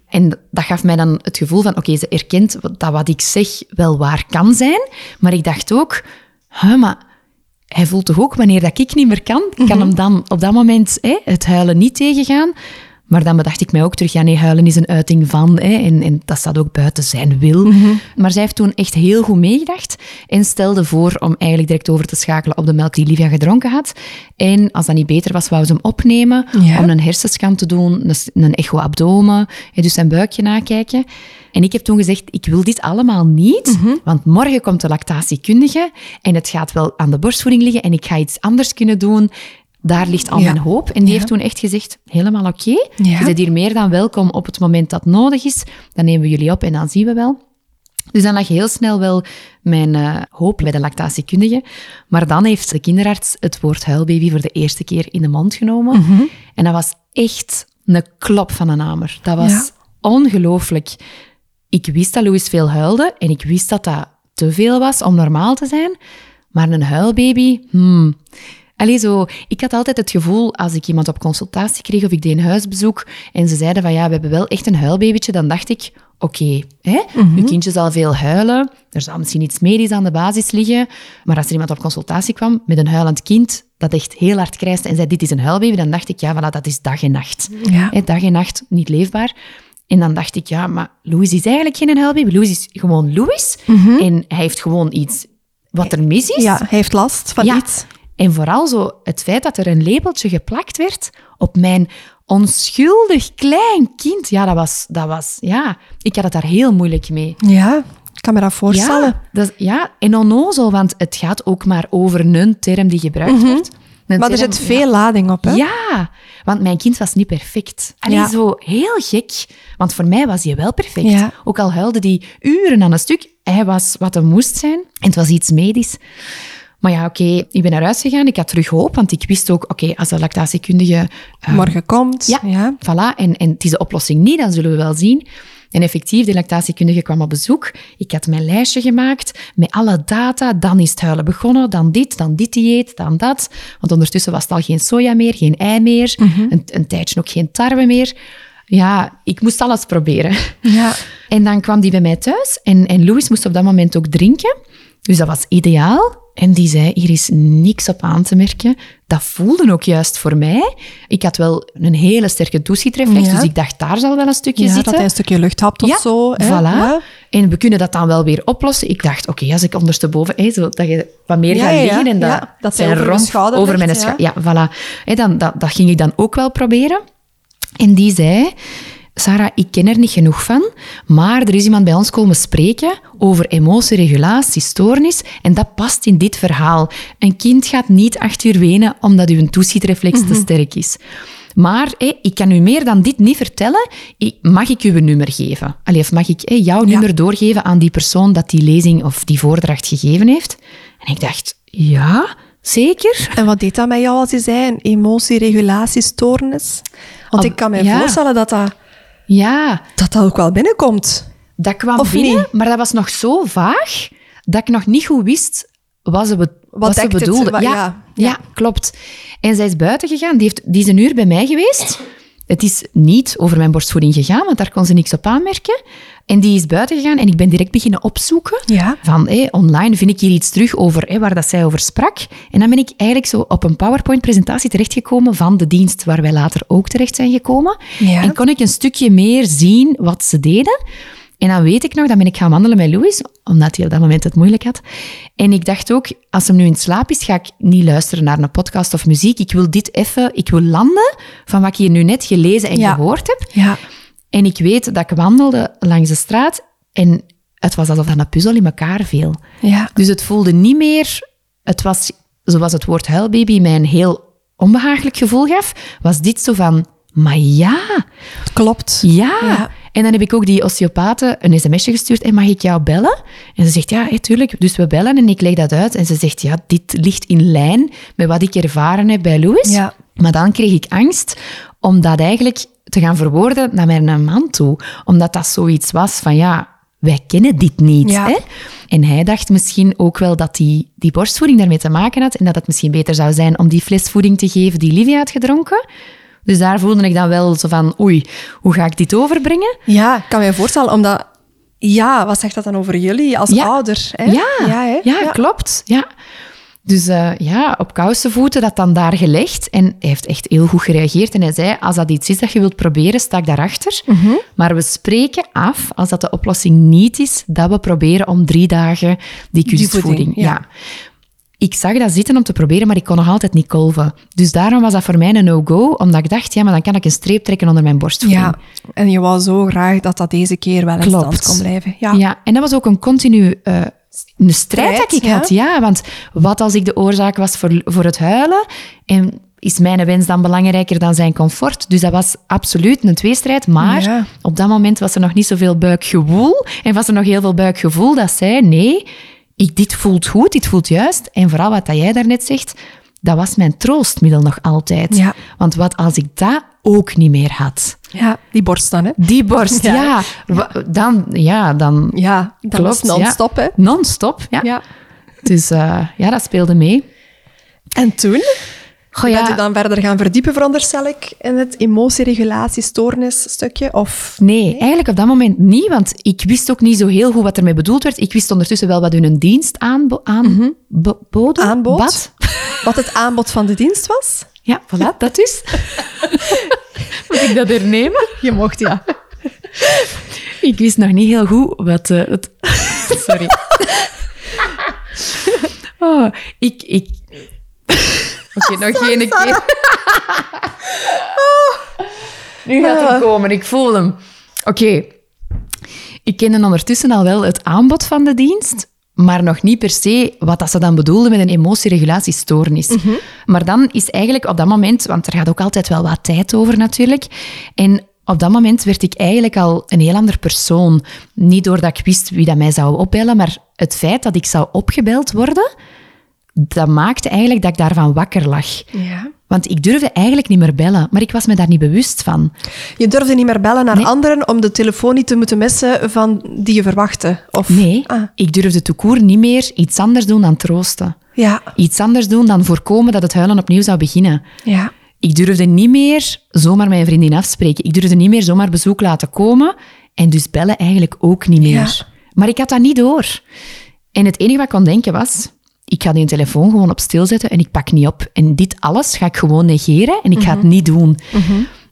En dat gaf mij dan het gevoel van, oké, ze erkent dat wat ik zeg wel waar kan zijn. Maar ik dacht ook, huh, maar hij voelt toch ook wanneer dat ik niet meer kan, kan Mhm. hem dan op dat moment hè, het huilen niet tegengaan. Maar dan bedacht ik mij ook terug, ja nee, huilen is een uiting van, hè, en, en dat staat ook buiten zijn wil. Mhm. Maar zij heeft toen echt heel goed meegedacht en stelde voor om eigenlijk direct over te schakelen op de melk die Livia gedronken had. En als dat niet beter was, wou ze hem opnemen Ja. om een hersenscan te doen, een, echo-abdomen, dus zijn buikje nakijken. En ik heb toen gezegd, ik wil dit allemaal niet, Mhm. want morgen komt de lactatiekundige en het gaat wel aan de borstvoeding liggen en ik ga iets anders kunnen doen. Daar ligt al Ja. mijn hoop. En die Ja. heeft toen echt gezegd, helemaal oké. Ja. Je bent hier meer dan welkom op het moment dat nodig is. Dan nemen we jullie op en dan zien we wel. Dus dan lag heel snel wel mijn eh, hoop bij de lactatiekundige. Maar dan heeft de kinderarts het woord huilbaby voor de eerste keer in de mond genomen. Mhm. En dat was echt een klop van een hamer. Dat was ongelooflijk. Ik wist dat Louis veel huilde en ik wist dat dat te veel was om normaal te zijn. Maar een huilbaby, hmm. Allee, zo, ik had altijd het gevoel, als ik iemand op consultatie kreeg of ik deed een huisbezoek en ze zeiden van ja, we hebben wel echt een huilbabytje, dan dacht ik, oké, hè, uw kindje zal veel huilen, er zal misschien iets medisch aan de basis liggen, maar als er iemand op consultatie kwam met een huilend kind dat echt heel hard krijst en zei dit is een huilbaby, dan dacht ik, ja, voilà, dat is dag en nacht. Ja. Hè, dag en nacht, niet leefbaar. En dan dacht ik, ja, maar Louis is eigenlijk geen huilbaby. Louis is gewoon Louis. En hij heeft gewoon iets wat er mis is. Ja, hij heeft last van Ja. iets. En vooral zo het feit dat er een labeltje geplakt werd op mijn onschuldig klein kind. Ja, dat was, dat was, ja, ik had het daar heel moeilijk mee. Ja, ik kan me dat voorstellen. Ja, dat, ja, en onnozel, want het gaat ook maar over een term die gebruikt wordt. Een Maar er zit veel lading op, hè? ja, want mijn kind was niet perfect. Allee, Ja. zo heel gek. Want voor mij was hij wel perfect. Ja. Ook al huilde hij uren aan een stuk, hij was wat hij moest zijn. En het was iets medisch. Maar ja, oké, ik ben naar huis gegaan. Ik had terug hoop, want ik wist ook, oké, als de lactatiekundige... eh, Morgen komt. ja, ja. voilà. En, en het is de oplossing niet, dan zullen we wel zien. En effectief, de lactatiekundige kwam op bezoek. Ik had mijn lijstje gemaakt met alle data. Dan is het huilen begonnen, dan dit, dan dit dieet, dan dat. Want ondertussen was het al geen soja meer, geen ei meer. een, een tijdje ook geen tarwe meer. Ja, ik moest alles proberen. Ja. En dan kwam die bij mij thuis en, en Louis moest op dat moment ook drinken. Dus dat was ideaal. En die zei, hier is niks op aan te merken. Dat voelde ook juist voor mij. Ik had wel een hele sterke douchietreflex, Ja. dus ik dacht, daar zal wel een stukje Ja, zitten. dat hij een stukje lucht hapt of ja, zo. hè? voilà. En we kunnen dat dan wel weer oplossen. Ik dacht, oké, als ik ondersteboven, zo, dat je wat meer gaat liggen en dat, Ja, dat zijn over romp schouder over mijn ja. schouder. Ja, voilà. Dan, dat, dat ging ik dan ook wel proberen. En die zei, Sarah, ik ken er niet genoeg van, maar er is iemand bij ons komen spreken over emotieregulatie, stoornis, en dat past in dit verhaal. Een kind gaat niet acht uur wenen omdat uw toeschietreflex te sterk is. Maar hé, ik kan u meer dan dit niet vertellen. Mag ik u een nummer geven? Allee, of mag ik hé, jouw nummer doorgeven aan die persoon dat die lezing of die voordracht gegeven heeft? En ik dacht, ja, zeker. En wat deed dat met jou als je zei, een emotieregulatiestoornis? Want Al- ik kan me ja. voorstellen dat dat, Ja, dat dat ook wel binnenkomt. dat kwam Of binnen, niet? maar dat was nog zo vaag dat ik nog niet goed wist wat ze, be- wat ze het? bedoelde. Ja, ja, ja. ja. klopt. En zij is buiten gegaan. Die, heeft, die is een uur bij mij geweest. Het is niet over mijn borstvoeding gegaan, want daar kon ze niks op aanmerken. En die is buiten gegaan en ik ben direct beginnen opzoeken. Ja. Van, hé, online vind ik hier iets terug over hé, waar dat zij over sprak. En dan ben ik eigenlijk zo op een PowerPoint-presentatie terechtgekomen van de dienst waar wij later ook terecht zijn gekomen. Ja. En kon ik een stukje meer zien wat ze deden. En dan weet ik nog, dan ben ik gaan wandelen met Louis, omdat hij op dat moment het moeilijk had. En ik dacht ook, als hem nu in slaap is, ga ik niet luisteren naar een podcast of muziek. Ik wil dit even, ik wil landen van wat ik hier nu net gelezen en Ja. gehoord heb. Ja. En ik weet dat ik wandelde langs de straat en het was alsof dat een puzzel in elkaar viel. Ja. Dus het voelde niet meer... Het was, zoals het woord huilbaby mij een heel onbehagelijk gevoel gaf, was dit zo van... Maar ja, Klopt. ja. Ja. En dan heb ik ook die osteopathe een sms'je gestuurd. En mag ik jou bellen? En ze zegt, ja, hé, tuurlijk. Dus we bellen en ik leg dat uit. En ze zegt, ja, dit ligt in lijn met wat ik ervaren heb bij Louis. Ja. Maar dan kreeg ik angst om dat eigenlijk te gaan verwoorden naar mijn man toe. Omdat dat zoiets was van, ja, wij kennen dit niet. Ja. Hè? En hij dacht misschien ook wel dat die, die borstvoeding daarmee te maken had. En dat het misschien beter zou zijn om die flesvoeding te geven die Livia had gedronken. Dus daar voelde ik dan wel zo van, oei, hoe ga ik dit overbrengen? Ja, ik kan me voorstellen, omdat... Ja, wat zegt dat dan over jullie als Ja. ouder? Hè? Ja, ja, hè? ja, klopt. Ja. Dus eh, ja, op kousenvoeten dat dan daar gelegd. En hij heeft echt heel goed gereageerd. En hij zei, als dat iets is dat je wilt proberen, sta ik daarachter. Mhm. Maar we spreken af, als dat de oplossing niet is, dat we proberen om drie dagen die kunstvoeding. voeding, ja. ja. Ik zag dat zitten om te proberen, maar ik kon nog altijd niet kolven. Dus daarom was dat voor mij een no-go, omdat ik dacht, ja, maar dan kan ik een streep trekken onder mijn borstvoeding. Ja, en je wou zo graag dat dat deze keer wel in Klopt. stand kon blijven. Ja. Ja. en dat was ook een continu eh, een strijd dat ik ja. had. Ja, want wat als ik de oorzaak was voor, voor het huilen? En is mijn wens dan belangrijker dan zijn comfort? Dus dat was absoluut een tweestrijd. Maar Ja. op dat moment was er nog niet zoveel buikgewoel. En was er nog heel veel buikgevoel dat zei, nee, ik, dit voelt goed, dit voelt juist. En vooral wat dat jij daarnet zegt, dat was mijn troostmiddel nog altijd. Ja. Want wat als ik dat ook niet meer had? Ja, die borst dan, hè? Die borst, Ja. Dan, ja, dan Ja, dat Klopt, non-stop, hè? Non-stop, ja. Dus eh, ja, dat speelde mee. En toen? Goh, ja, dan verder gaan verdiepen, veronderstel ik, in het emotieregulatie-stoornis-stukje? Of... nee, eigenlijk op dat moment niet, want ik wist ook niet zo heel goed wat ermee bedoeld werd. Ik wist ondertussen wel wat hun dienst aanbo aanboden. Aanbood? Bad. Wat het aanbod van de dienst was? Ja, voilà, dat is. Moet ik dat hernemen? Je mocht, ja. Ik wist nog niet heel goed wat eh, het... Sorry. Oh, ik... ik... Oké, nog één keer. Nu gaat hij komen, ik voel hem. Oké. Ik kende ondertussen al wel het aanbod van de dienst, maar nog niet per se wat dat ze dan bedoelden met een emotieregulatiestoornis. Maar dan is eigenlijk op dat moment, want er gaat ook altijd wel wat tijd over natuurlijk, en op dat moment werd ik eigenlijk al een heel ander persoon. Niet doordat ik wist wie dat mij zou opbellen, maar het feit dat ik zou opgebeld worden, dat maakte eigenlijk dat ik daarvan wakker lag. ja. Want ik durfde eigenlijk niet meer bellen, maar ik was me daar niet bewust van. Je durfde niet meer bellen naar Nee. anderen om de telefoon niet te moeten missen van die je verwachtte? Of... Nee, Ah, ik durfde toekoer niet meer iets anders doen dan troosten. ja, Iets anders doen dan voorkomen dat het huilen opnieuw zou beginnen. ja. Ik durfde niet meer zomaar mijn vriendin afspreken. Ik durfde niet meer zomaar bezoek laten komen. En dus bellen eigenlijk ook niet meer. Ja. Maar ik had dat niet door. En het enige wat ik kon denken was... Ik ga die telefoon gewoon op stil zetten en ik pak niet op. En dit alles ga ik gewoon negeren en ik ga het niet doen.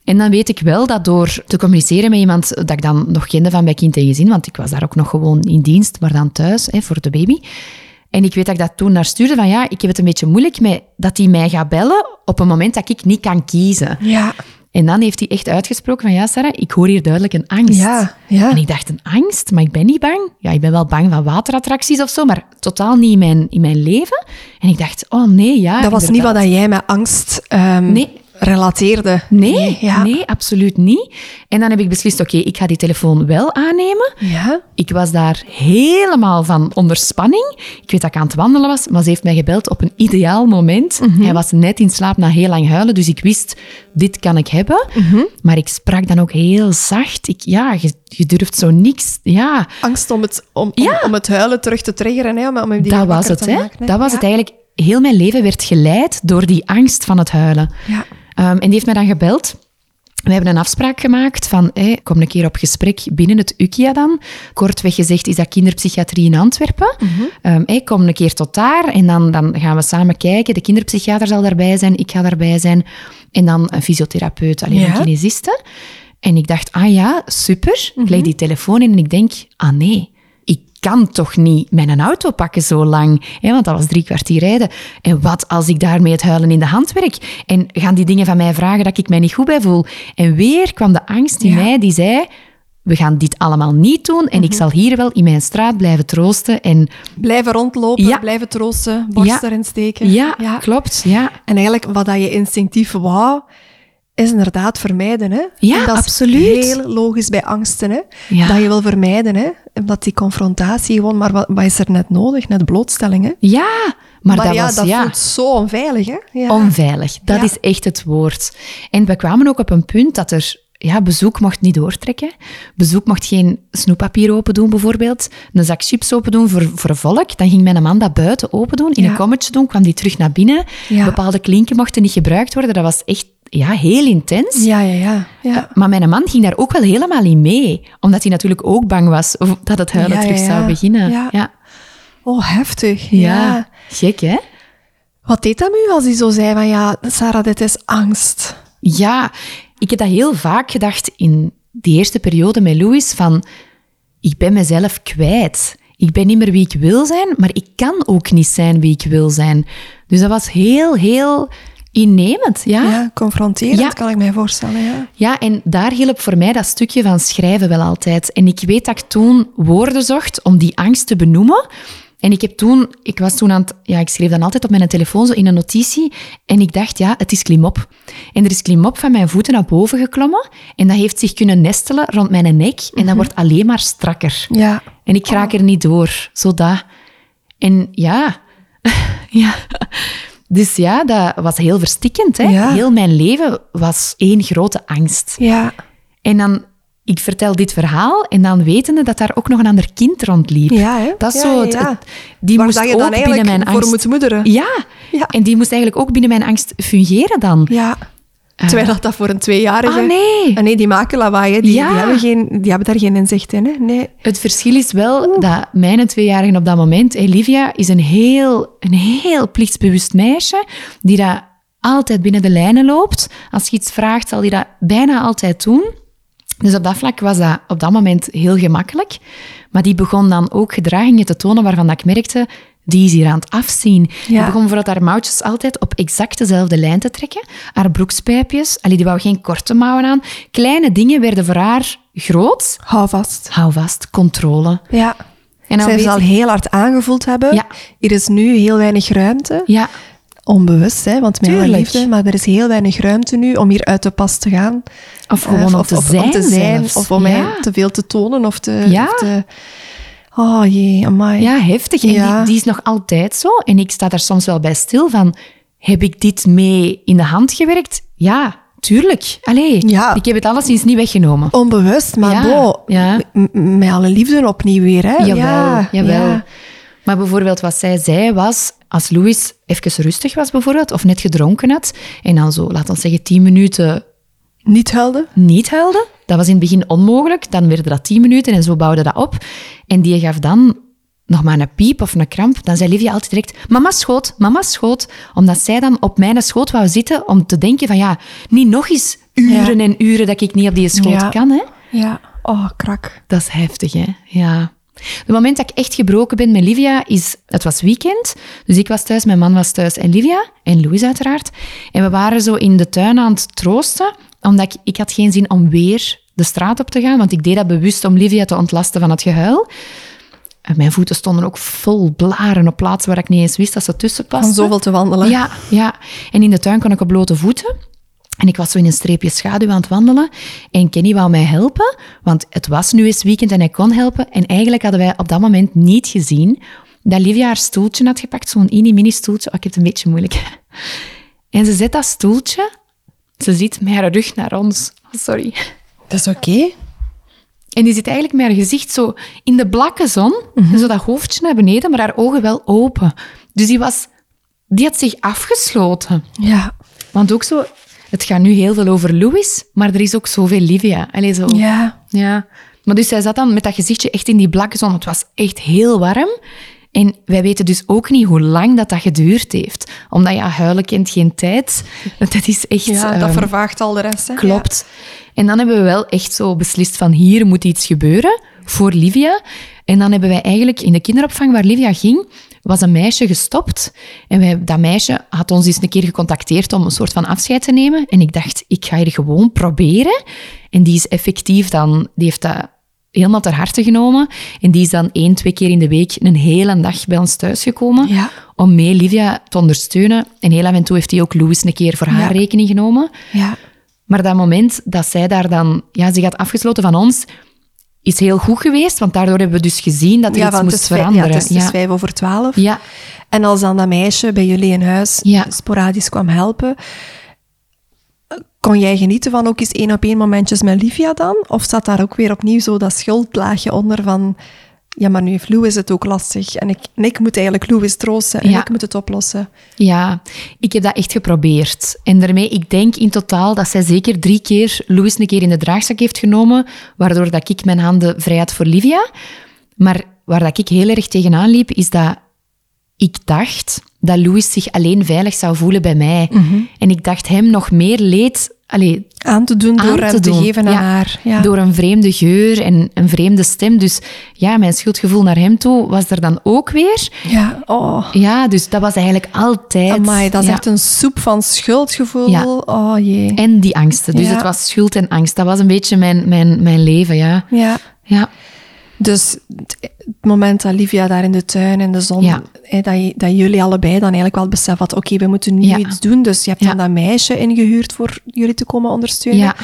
En dan weet ik wel dat door te communiceren met iemand dat ik dan nog kende van bij kind en gezin, want ik was daar ook nog gewoon in dienst, maar dan thuis hè, voor de baby. En ik weet dat ik dat toen naar stuurde van ja, ik heb het een beetje moeilijk met dat hij mij gaat bellen op een moment dat ik niet kan kiezen. Ja, En dan heeft hij echt uitgesproken van, ja Sarah, ik hoor hier duidelijk een angst. Ja, ja. En ik dacht, een angst? Maar ik ben niet bang. Ja, ik ben wel bang van waterattracties of zo, maar totaal niet in mijn, in mijn leven. En ik dacht, oh nee, ja, Dat was niet wat dat jij met angst ehm, Nee. Relateerde. Nee, ja. nee, absoluut niet. En dan heb ik beslist, oké, ik ga die telefoon wel aannemen. Ja? Ik was daar helemaal van onder spanning. Ik weet dat ik aan het wandelen was, maar ze heeft mij gebeld op een ideaal moment. Mhm. Hij was net in slaap na heel lang huilen, dus ik wist, dit kan ik hebben. Mhm. Maar ik sprak dan ook heel zacht. Ik, ja, je, je durft zo niks. Ja, Angst om het, om, om, Ja. om het huilen terug te triggeren, hè, om, om die dat was het. Hè? maken, hè. Dat was Ja. het eigenlijk. Heel mijn leven werd geleid door die angst van het huilen. Ja. Ehm, en die heeft mij dan gebeld. We hebben een afspraak gemaakt van, hé, kom een keer op gesprek binnen het UKIA dan. Kortweg gezegd is dat kinderpsychiatrie in Antwerpen. Ehm, hé, kom een keer tot daar en dan, dan gaan we samen kijken. De kinderpsychiater zal daarbij zijn, ik ga daarbij zijn. En dan een fysiotherapeut, alleen Ja. een kinesiste. En ik dacht, ah ja, super. Ik leg die telefoon in en ik denk, ah nee, kan toch niet mijn auto pakken zo lang, hè, want dat was drie kwartier rijden. En wat als ik daarmee het huilen in de hand werk? En gaan die dingen van mij vragen dat ik mij niet goed bij voel? En weer kwam de angst in Ja. mij die zei, we gaan dit allemaal niet doen en ik zal hier wel in mijn straat blijven troosten. En Blijven rondlopen, Ja. blijven troosten, borst Ja. erin steken. ja, klopt, ja. En eigenlijk wat dat je instinctief wou, is inderdaad vermijden. Hè? Ja, dat is absoluut. heel logisch bij angsten. Hè? Ja. Dat je wil vermijden. Hè? Omdat die confrontatie gewoon... Maar wat, wat is er net nodig? Net blootstelling. Hè? Ja, maar, Maar dat ja, was... dat ja. voelt zo onveilig. Hè? Ja. Onveilig, dat is echt het woord. En we kwamen ook op een punt dat er ja, bezoek mocht niet doortrekken. Bezoek mocht geen snoeppapier open doen, bijvoorbeeld. Een zak chips open doen voor, voor volk. Dan ging mijn man dat buiten open doen, in Ja. een kommetje doen, kwam die terug naar binnen. Ja. Bepaalde klinken mochten niet gebruikt worden. Dat was echt ja, heel intens. Ja, ja, ja. ja. Maar mijn man ging daar ook wel helemaal in mee. Omdat hij natuurlijk ook bang was dat het huilen Ja, terug ja. zou beginnen. Ja. Oh, heftig. Ja. Ja. gek hè? Wat deed dat met u als hij zo zei van... Ja, Sarah, dit is angst. Ja, ik heb dat heel vaak gedacht in die eerste periode met Louis, van ik ben mezelf kwijt. Ik ben niet meer wie ik wil zijn, maar ik kan ook niet zijn wie ik wil zijn. Dus dat was heel, heel innemend, ja. Ja, confronterend Ja. kan ik mij voorstellen. Ja. Ja, en daar hielp voor mij dat stukje van schrijven wel altijd. En ik weet dat ik toen woorden zocht om die angst te benoemen. En ik heb toen, ik was toen aan het, ja, ik schreef dan altijd op mijn telefoon zo in een notitie. En ik dacht, ja, het is klimop. En er is klimop van mijn voeten naar boven geklommen. En dat heeft zich kunnen nestelen rond mijn nek. En dat wordt alleen maar strakker. Ja. En ik raak er niet door, zo dat. En ja, ja. Dus ja, dat was heel verstikkend. Hè? Ja. Heel mijn leven was één grote angst. Ja. En dan, ik vertel dit verhaal en dan wetende dat daar ook nog een ander kind rondliep. Ja, hè? Dat is Ja, zo, het- die Waar moest dat je ook dan binnen mijn voor angst... moet moederen. Ja. Ja. en die moest eigenlijk ook binnen mijn angst fungeren dan. Ja. Terwijl dat, dat voor een tweejarige... Ah, nee. Ah, nee, die maken lawaai, hè. Die, Ja. die, hebben geen, die hebben daar geen inzicht in. Hè. Nee. Het verschil is wel dat mijn tweejarige op dat moment, Olivia, is een heel, een heel plichtsbewust meisje die dat altijd binnen de lijnen loopt. Als je iets vraagt, zal hij dat bijna altijd doen. Dus op dat vlak was dat op dat moment heel gemakkelijk. Maar die begon dan ook gedragingen te tonen waarvan dat ik merkte, die is hier aan het afzien. Ja. begon bijvoorbeeld haar mouwtjes altijd op exact dezelfde lijn te trekken. Haar broekspijpjes, allee, die wou geen korte mouwen aan. Kleine dingen werden voor haar groot. Hou vast. Hou vast, controle. Ja. En dan Zij zal ik- heel hard aangevoeld hebben. Ja. Hier is nu heel weinig ruimte. Ja, Onbewust, hè, want met Tuurlijk. liefde. Maar er is heel weinig ruimte nu om hier uit de pas te gaan. of gewoon Eh, om, of, te of- zijn om te zijn. zelfs. Of om ja. mij te veel te tonen. Of te... Of te... Oh jee, amai. ja, heftig. En Ja. die, die is nog altijd zo. En ik sta daar soms wel bij stil van, heb ik dit mee in de hand gewerkt? Ja, tuurlijk. Allee, Ja. ik heb het alleszins niet weggenomen. Onbewust, maar Ja, bo, ja. met alle liefde opnieuw weer. Hè? Jawel, ja, jawel. ja. Maar bijvoorbeeld wat zij zei was, als Louis even rustig was bijvoorbeeld, of net gedronken had, en dan zo, laten we zeggen, tien minuten Niet helden. niet huilde. Dat was in het begin onmogelijk. Dan werden dat tien minuten en zo bouwde dat op. En die gaf dan nog maar een piep of een kramp. Dan zei Livia altijd direct, mama schoot, mama schoot. Omdat zij dan op mijn schoot wou zitten om te denken van ja, niet nog eens uren en uren dat ik niet op die schoot Ja. kan. Hè? Ja. Oh, krak. Dat is heftig, hè? Ja. Het moment dat ik echt gebroken ben met Livia is... Het was weekend, dus ik was thuis, mijn man was thuis en Livia, en Louis uiteraard. En we waren zo in de tuin aan het troosten. Omdat ik, ik had geen zin om weer de straat op te gaan, want ik deed dat bewust om Livia te ontlasten van het gehuil. En mijn voeten stonden ook vol blaren op plaatsen waar ik niet eens wist dat ze tussen pasten. Van zoveel te wandelen. Ja, ja. En in de tuin kon ik op blote voeten. En ik was zo in een streepje schaduw aan het wandelen. En Kenny wou mij helpen, want het was nu eens weekend en hij kon helpen. En eigenlijk hadden wij op dat moment niet gezien dat Livia haar stoeltje had gepakt, zo'n mini-mini stoeltje. Oh, ik heb het een beetje moeilijk. En ze zet dat stoeltje, ze zit met haar rug naar ons. Sorry. Dat is oké. En die zit eigenlijk met haar gezicht zo in de blakke zon, Mhm. zo dat hoofdje naar beneden, maar haar ogen wel open. Dus die, was, die had zich afgesloten. Ja. Want ook zo, het gaat nu heel veel over Louis, maar er is ook zoveel Livia. Allee, zo. Ja. Ja. Maar dus zij zat dan met dat gezichtje echt in die blakke zon. Het was echt heel warm. En wij weten dus ook niet hoe lang dat, dat geduurd heeft. Omdat ja, huilen kent geen tijd. Dat is echt... Ja, dat ehm, vervaagt al de rest. Hè? Klopt. En dan hebben we wel echt zo beslist van hier moet iets gebeuren voor Livia. En dan hebben wij eigenlijk in de kinderopvang waar Livia ging, was een meisje gestopt. En wij, dat meisje had ons eens een keer gecontacteerd om een soort van afscheid te nemen. En ik dacht, ik ga hier gewoon proberen. En die is effectief dan, die heeft dat helemaal ter harte genomen. En die is dan één, twee keer in de week een hele dag bij ons thuisgekomen. Ja. Om mee Livia te ondersteunen. En heel af en toe heeft hij ook Louis een keer voor haar Ja. rekening genomen. Ja. Maar dat moment dat zij daar dan ja, zich had afgesloten van ons, is heel goed geweest. Want daardoor hebben we dus gezien dat er Ja, iets moest vijf, ja, veranderen. het is, is vijf over twaalf. ja. En als dan dat meisje bij jullie in huis sporadisch kwam helpen, kon jij genieten van ook eens één op één momentjes met Livia dan? Of zat daar ook weer opnieuw zo dat schuldlaagje onder van... Ja, maar nu heeft Louis het ook lastig. En ik, en ik moet eigenlijk Louis troosten en Ja. ik moet het oplossen. Ja, ik heb dat echt geprobeerd. En daarmee, ik denk in totaal dat zij zeker drie keer Louis een keer in de draagzak heeft genomen, waardoor dat ik mijn handen vrij had voor Livia. Maar waar dat ik heel erg tegenaan liep, is dat ik dacht dat Louis zich alleen veilig zou voelen bij mij. Mhm. En ik dacht hem nog meer leed... Allee, Aan te doen door aan hem te geven aan Ja, haar. Ja. Door een vreemde geur en een vreemde stem. Dus ja, mijn schuldgevoel naar hem toe was er dan ook weer. ja. Oh, Ja, dus dat was eigenlijk altijd... amai, dat is ja. echt een soep van schuldgevoel. Oh jee. En die angsten. Dus het was schuld en angst. Dat was een beetje mijn, mijn, mijn leven, ja. Ja. Ja, Dus het moment dat Livia daar in de tuin in de zon, Ja. hè, dat, je- dat jullie allebei dan eigenlijk wel besef had, oké, we moeten nu Ja. iets doen. Dus je hebt Ja. dan dat meisje ingehuurd voor jullie te komen ondersteunen. ja.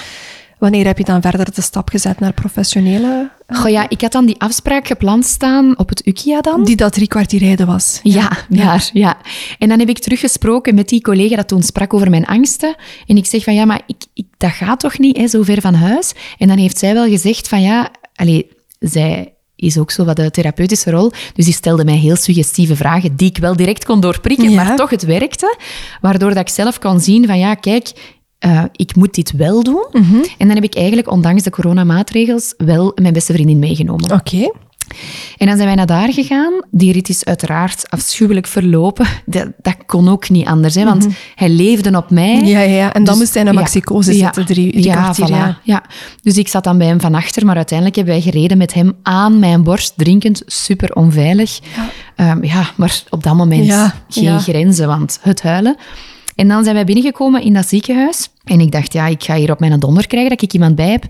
Wanneer heb je dan verder de stap gezet naar professionele? Goh, ja, ik had dan die afspraak gepland staan op het UKIA dan. Die dat drie kwartier rijden was. Ja, daar, ja. En dan heb ik teruggesproken met die collega dat toen sprak over mijn angsten. En ik zeg van, ja, maar ik, ik, dat gaat toch niet, hè, zo ver van huis? En dan heeft zij wel gezegd van, ja... Allee, zij is ook zo wat de therapeutische rol. Dus die stelde mij heel suggestieve vragen die ik wel direct kon doorprikken, Ja. maar toch het werkte. Waardoor dat ik zelf kon zien van, ja, kijk... eh, ik moet dit wel doen. En dan heb ik eigenlijk, ondanks de coronamaatregels, wel mijn beste vriendin meegenomen. Oké. En dan zijn wij naar daar gegaan. Die rit is uiteraard afschuwelijk verlopen. Dat, dat kon ook niet anders, hè, want hij leefde op mij. Ja, ja, ja. En dan Dus- moest hij naar. Mexico Ja. zitten, drie, drie ja, kwartier. voilà. Ja. Ja. Dus ik zat dan bij hem van achter, maar uiteindelijk hebben wij gereden met hem aan mijn borst, drinkend, super onveilig. Ja, ja maar op dat moment geen grenzen, want het huilen. En dan zijn wij binnengekomen in dat ziekenhuis. En ik dacht, ja, ik ga hier op mijn donder krijgen dat ik iemand bij heb.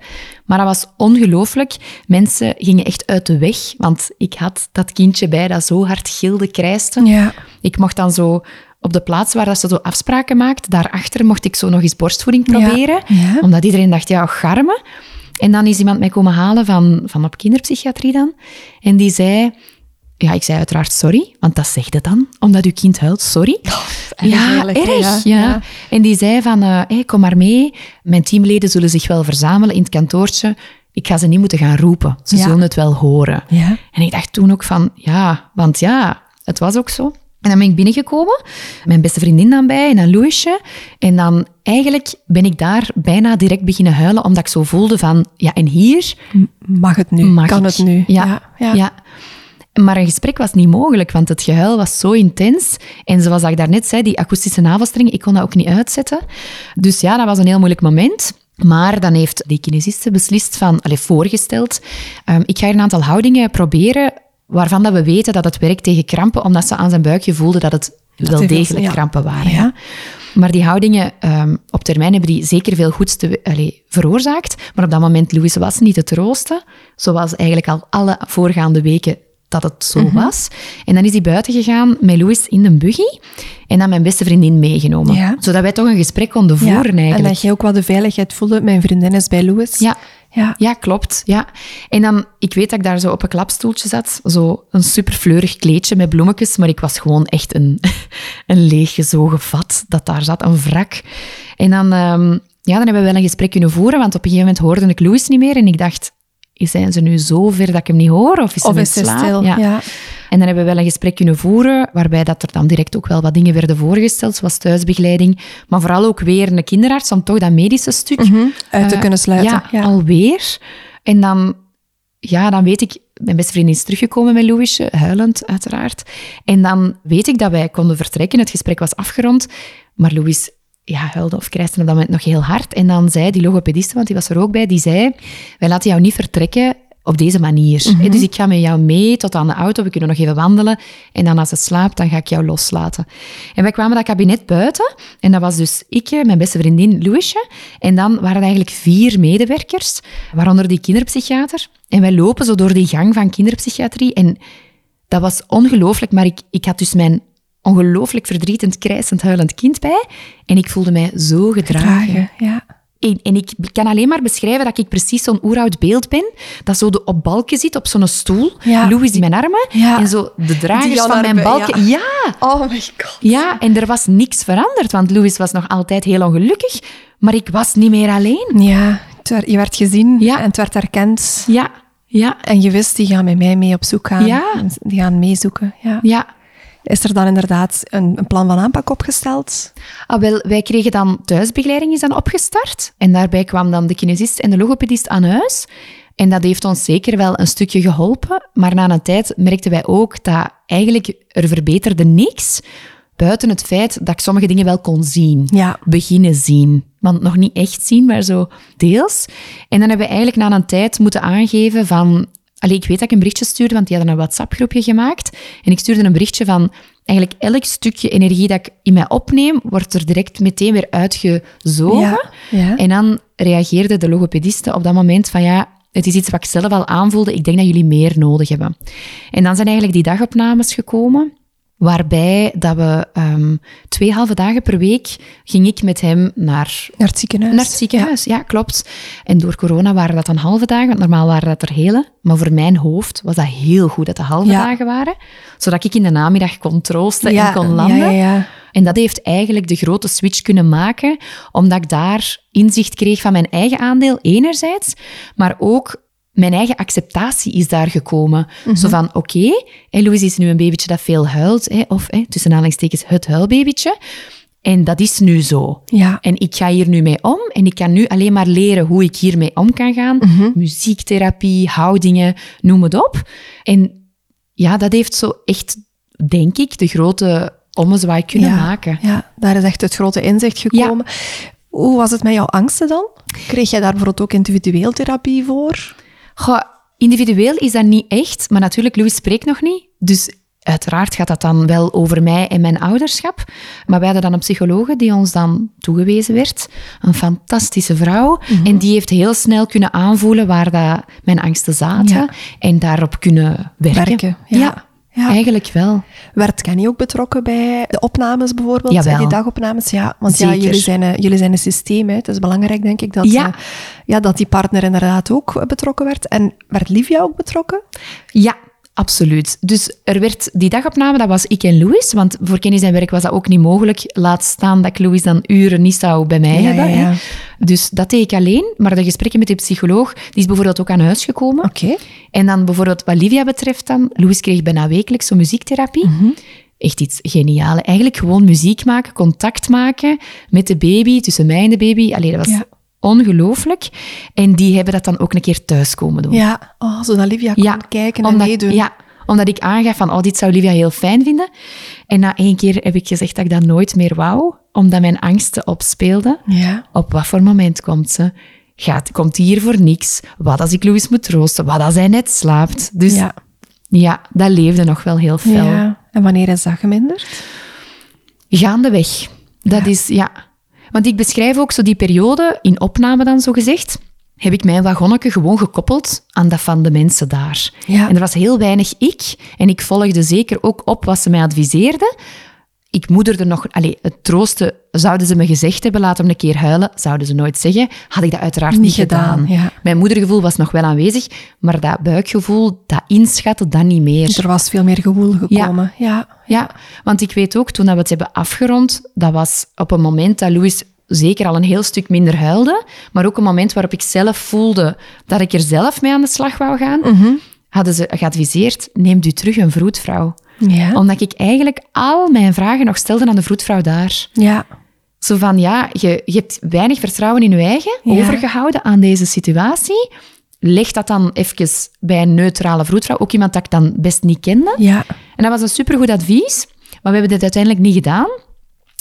Maar dat was ongelooflijk. Mensen gingen echt uit de weg, want ik had dat kindje bij dat zo hard gilde, krijste. Ja. Ik mocht dan zo op de plaats waar dat ze zo afspraken maakt, daarachter mocht ik zo nog eens borstvoeding proberen. Ja. Omdat iedereen dacht, ja, garme. En dan is iemand mij komen halen van, van op kinderpsychiatrie dan. En die zei... Ja, ik zei uiteraard sorry, want dat zegt het dan, omdat uw kind huilt, sorry. erg ja, eigenlijk, hè, erg, ja. ja. Ja. En die zei van, hey, kom maar mee, mijn teamleden zullen zich wel verzamelen in het kantoortje. Ik ga ze niet moeten gaan roepen, ze Ja. zullen het wel horen. Ja. En ik dacht toen ook van, ja, want ja, het was ook zo. En dan ben ik binnengekomen, mijn beste vriendin dan bij, en dan Louisje. En dan eigenlijk ben ik daar bijna direct beginnen huilen, omdat ik zo voelde van, ja, en hier Mag het nu? mag kan ik. het nu? Ja, ja. ja. Maar een gesprek was niet mogelijk, want het gehuil was zo intens. En zoals ik daarnet zei, die akoestische navelstreng, ik kon dat ook niet uitzetten. Dus ja, dat was een heel moeilijk moment. Maar dan heeft die kinesiste beslist van, allez, voorgesteld, ehm, ik ga hier een aantal houdingen proberen waarvan dat we weten dat het werkt tegen krampen, omdat ze aan zijn buikje voelde dat het wel degelijk ja. krampen waren. Ja. Ja. Maar die houdingen ehm, op termijn hebben die zeker veel goeds te, allee, veroorzaakt. Maar op dat moment, Louis was niet te troosten. Zoals eigenlijk al alle voorgaande weken dat het zo Mhm. was. En dan is hij buiten gegaan met Louis in de buggy. En dan mijn beste vriendin meegenomen. Ja. Zodat wij toch een gesprek konden voeren En eigenlijk. dat jij ook wel de veiligheid voelde. Mijn vriendin is bij Louis. Ja, Ja. ja, klopt. Ja. En dan, ik weet dat ik daar zo op een klapstoeltje zat. Zo een super fleurig kleedje met bloemetjes. Maar ik was gewoon echt een, een leeggezogen vat dat daar zat, een wrak. En dan, ehm, ja, dan hebben we wel een gesprek kunnen voeren. Want op een gegeven moment hoorde ik Louis niet meer. En ik dacht, zijn ze nu zo ver dat ik hem niet hoor? Of is hij Of is slaap? stil? Ja. Ja. En dan hebben we wel een gesprek kunnen voeren, waarbij dat er dan direct ook wel wat dingen werden voorgesteld, zoals thuisbegeleiding, maar vooral ook weer een kinderarts, om toch dat medische stuk Uit te eh, kunnen sluiten. Ja, Ja. alweer. En dan, ja, dan weet ik, mijn beste vriendin is teruggekomen met Louisje, huilend uiteraard. En dan weet ik dat wij konden vertrekken, het gesprek was afgerond, maar Louis ja, huilde of krijste op dat moment nog heel hard. En dan zei die logopediste, want die was er ook bij, die zei, wij laten jou niet vertrekken op deze manier. Mhm. Dus ik ga met jou mee tot aan de auto, we kunnen nog even wandelen. En dan als het slaapt, dan ga ik jou loslaten. En wij kwamen dat kabinet buiten. En dat was dus ik, mijn beste vriendin Louisje. En dan waren er eigenlijk vier medewerkers, waaronder die kinderpsychiater. En wij lopen zo door die gang van kinderpsychiatrie. En dat was ongelooflijk, maar ik, ik had dus mijn ongelooflijk verdrietend, krijsend, huilend kind bij. En ik voelde mij zo gedragen. Ja. En, en ik kan alleen maar beschrijven dat ik precies zo'n oeroud beeld ben, dat zo de, op balken zit, op zo'n stoel. Ja. Louis in mijn armen. Ja. En zo de dragers van mijn balken. Ja. Oh my god. ja, en er was niks veranderd, want Louis was nog altijd heel ongelukkig, maar ik was niet meer alleen. Ja, werd- je werd gezien Ja. en het werd erkend. Ja, ja, En je wist, die gaan met mij mee op zoek gaan. Die gaan meezoeken. Ja. ja. Is er dan inderdaad een, een plan van aanpak opgesteld? Ah, wel, wij kregen dan thuisbegeleiding is dan opgestart. En daarbij kwam dan de kinesist en de logopedist aan huis. En dat heeft ons zeker wel een stukje geholpen. Maar na een tijd merkten wij ook dat eigenlijk er verbeterde niks. Buiten het feit dat ik sommige dingen wel kon zien. Ja. Beginnen zien. Want nog niet echt zien, maar zo deels. En dan hebben we eigenlijk na een tijd moeten aangeven van... Allee, ik weet dat ik een berichtje stuurde, want die hadden een WhatsApp-groepje gemaakt. En ik stuurde een berichtje van... Eigenlijk elk stukje energie dat ik in mij opneem, wordt er direct meteen weer uitgezogen. Ja, ja. En dan reageerde de logopediste op dat moment van... Ja, het is iets wat ik zelf al aanvoelde. Ik denk dat jullie meer nodig hebben. En dan zijn eigenlijk die dagopnames gekomen. Waarbij dat we ehm, twee halve dagen per week ging ik met hem naar Naar het ziekenhuis? naar het ziekenhuis, ja. klopt. En door corona waren dat dan halve dagen, want normaal waren dat er hele. Maar voor mijn hoofd was dat heel goed dat het halve Ja. dagen waren. Zodat ik in de namiddag kon troosten Ja, en kon landen. En dat heeft eigenlijk de grote switch kunnen maken, omdat ik daar inzicht kreeg van mijn eigen aandeel enerzijds, maar ook mijn eigen acceptatie is daar gekomen. Mhm. Zo van, oké, Louis is nu een babytje dat veel huilt, hè, of hè, tussen aanhalingstekens het huilbabytje. En dat is nu zo. Ja. En ik ga hier nu mee om en ik kan nu alleen maar leren hoe ik hiermee om kan gaan. Mhm. Muziektherapie, houdingen, noem het op. En ja, dat heeft zo echt, denk ik, de grote ommezwaai kunnen ja. maken. Ja, daar is echt het grote inzicht gekomen. Hoe was het met jouw angsten dan? Kreeg jij daar bijvoorbeeld ook individueel therapie voor? Goh, individueel is dat niet echt, maar natuurlijk, Louis spreekt nog niet. Dus uiteraard gaat dat dan wel over mij en mijn ouderschap. Maar wij hadden dan een psychologe die ons dan toegewezen werd. Een fantastische vrouw. Mhm. En die heeft heel snel kunnen aanvoelen waar dat mijn angsten zaten. Ja. En daarop kunnen werken. Werken, ja. Ja. Eigenlijk wel. Werd Kenny ook betrokken bij de opnames bijvoorbeeld? Jawel. Die dagopnames? Ja, want ja, jullie, zijn, een- jullie zijn een systeem. Hè. Het is belangrijk, denk ik, dat, Ja. eh, ja, dat die partner inderdaad ook betrokken werd. En werd Livia ook betrokken? Ja, absoluut. Dus er werd die dagopname, dat was ik en Louis. Want voor Kenny zijn werk was dat ook niet mogelijk. Laat staan dat ik Louis dan uren niet zou bij mij Ja, hebben. ja, hè. ja. Dus dat deed ik alleen. Maar de gesprekken met de psycholoog, die is bijvoorbeeld ook aan huis gekomen. Oké. En dan bijvoorbeeld wat Livia betreft dan, Louis kreeg bijna wekelijks zo'n muziektherapie. Mhm. Echt iets geniaals. Eigenlijk gewoon muziek maken, contact maken met de baby, tussen mij en de baby. Allee, dat was Ja. Ongelooflijk. En die hebben dat dan ook een keer thuis komen doen. Ja, oh, zodat Livia kon kijken en omdat, meedoen. Ja, omdat ik aangaf van, oh, dit zou Livia heel fijn vinden. En na één keer heb ik gezegd dat ik dat nooit meer wou, omdat mijn angsten opspeelden. Ja. Op wat voor moment komt ze? Gaat, komt die hier voor niks? Wat als ik Louis moet troosten? Wat als hij net slaapt? Dus ja, Ja. dat leefde nog wel heel fel. ja. En wanneer is dat geminderd? Gaandeweg. Dat is, ja. Want ik beschrijf ook zo die periode, in opname dan zo gezegd, heb ik mijn wagonnetje gewoon gekoppeld aan dat van de mensen daar. Ja. En er was heel weinig ik. En ik volgde zeker ook op wat ze mij adviseerden. Ik moederde nog... Allee, het troosten zouden ze me gezegd hebben, laat hem een keer huilen, zouden ze nooit zeggen. Had ik dat uiteraard niet, Niet gedaan, ja. Mijn moedergevoel was nog wel aanwezig, maar dat buikgevoel, dat inschatten, dat niet meer. Er was veel meer gevoel gekomen. Ja. Ja, want ik weet ook, toen we het hebben afgerond, dat was op een moment dat Louis zeker al een heel stuk minder huilde, maar ook een moment waarop ik zelf voelde dat ik er zelf mee aan de slag wou gaan, Mhm. hadden ze geadviseerd, neemt u terug een vroedvrouw. Ja. Omdat ik eigenlijk al mijn vragen nog stelde aan de vroedvrouw daar. Ja. Zo van, ja, je, je hebt weinig vertrouwen in je eigen, Ja. overgehouden aan deze situatie. Leg dat dan even bij een neutrale vroedvrouw, ook iemand dat ik dan best niet kende. Ja. En dat was een supergoed advies, maar we hebben dit uiteindelijk niet gedaan.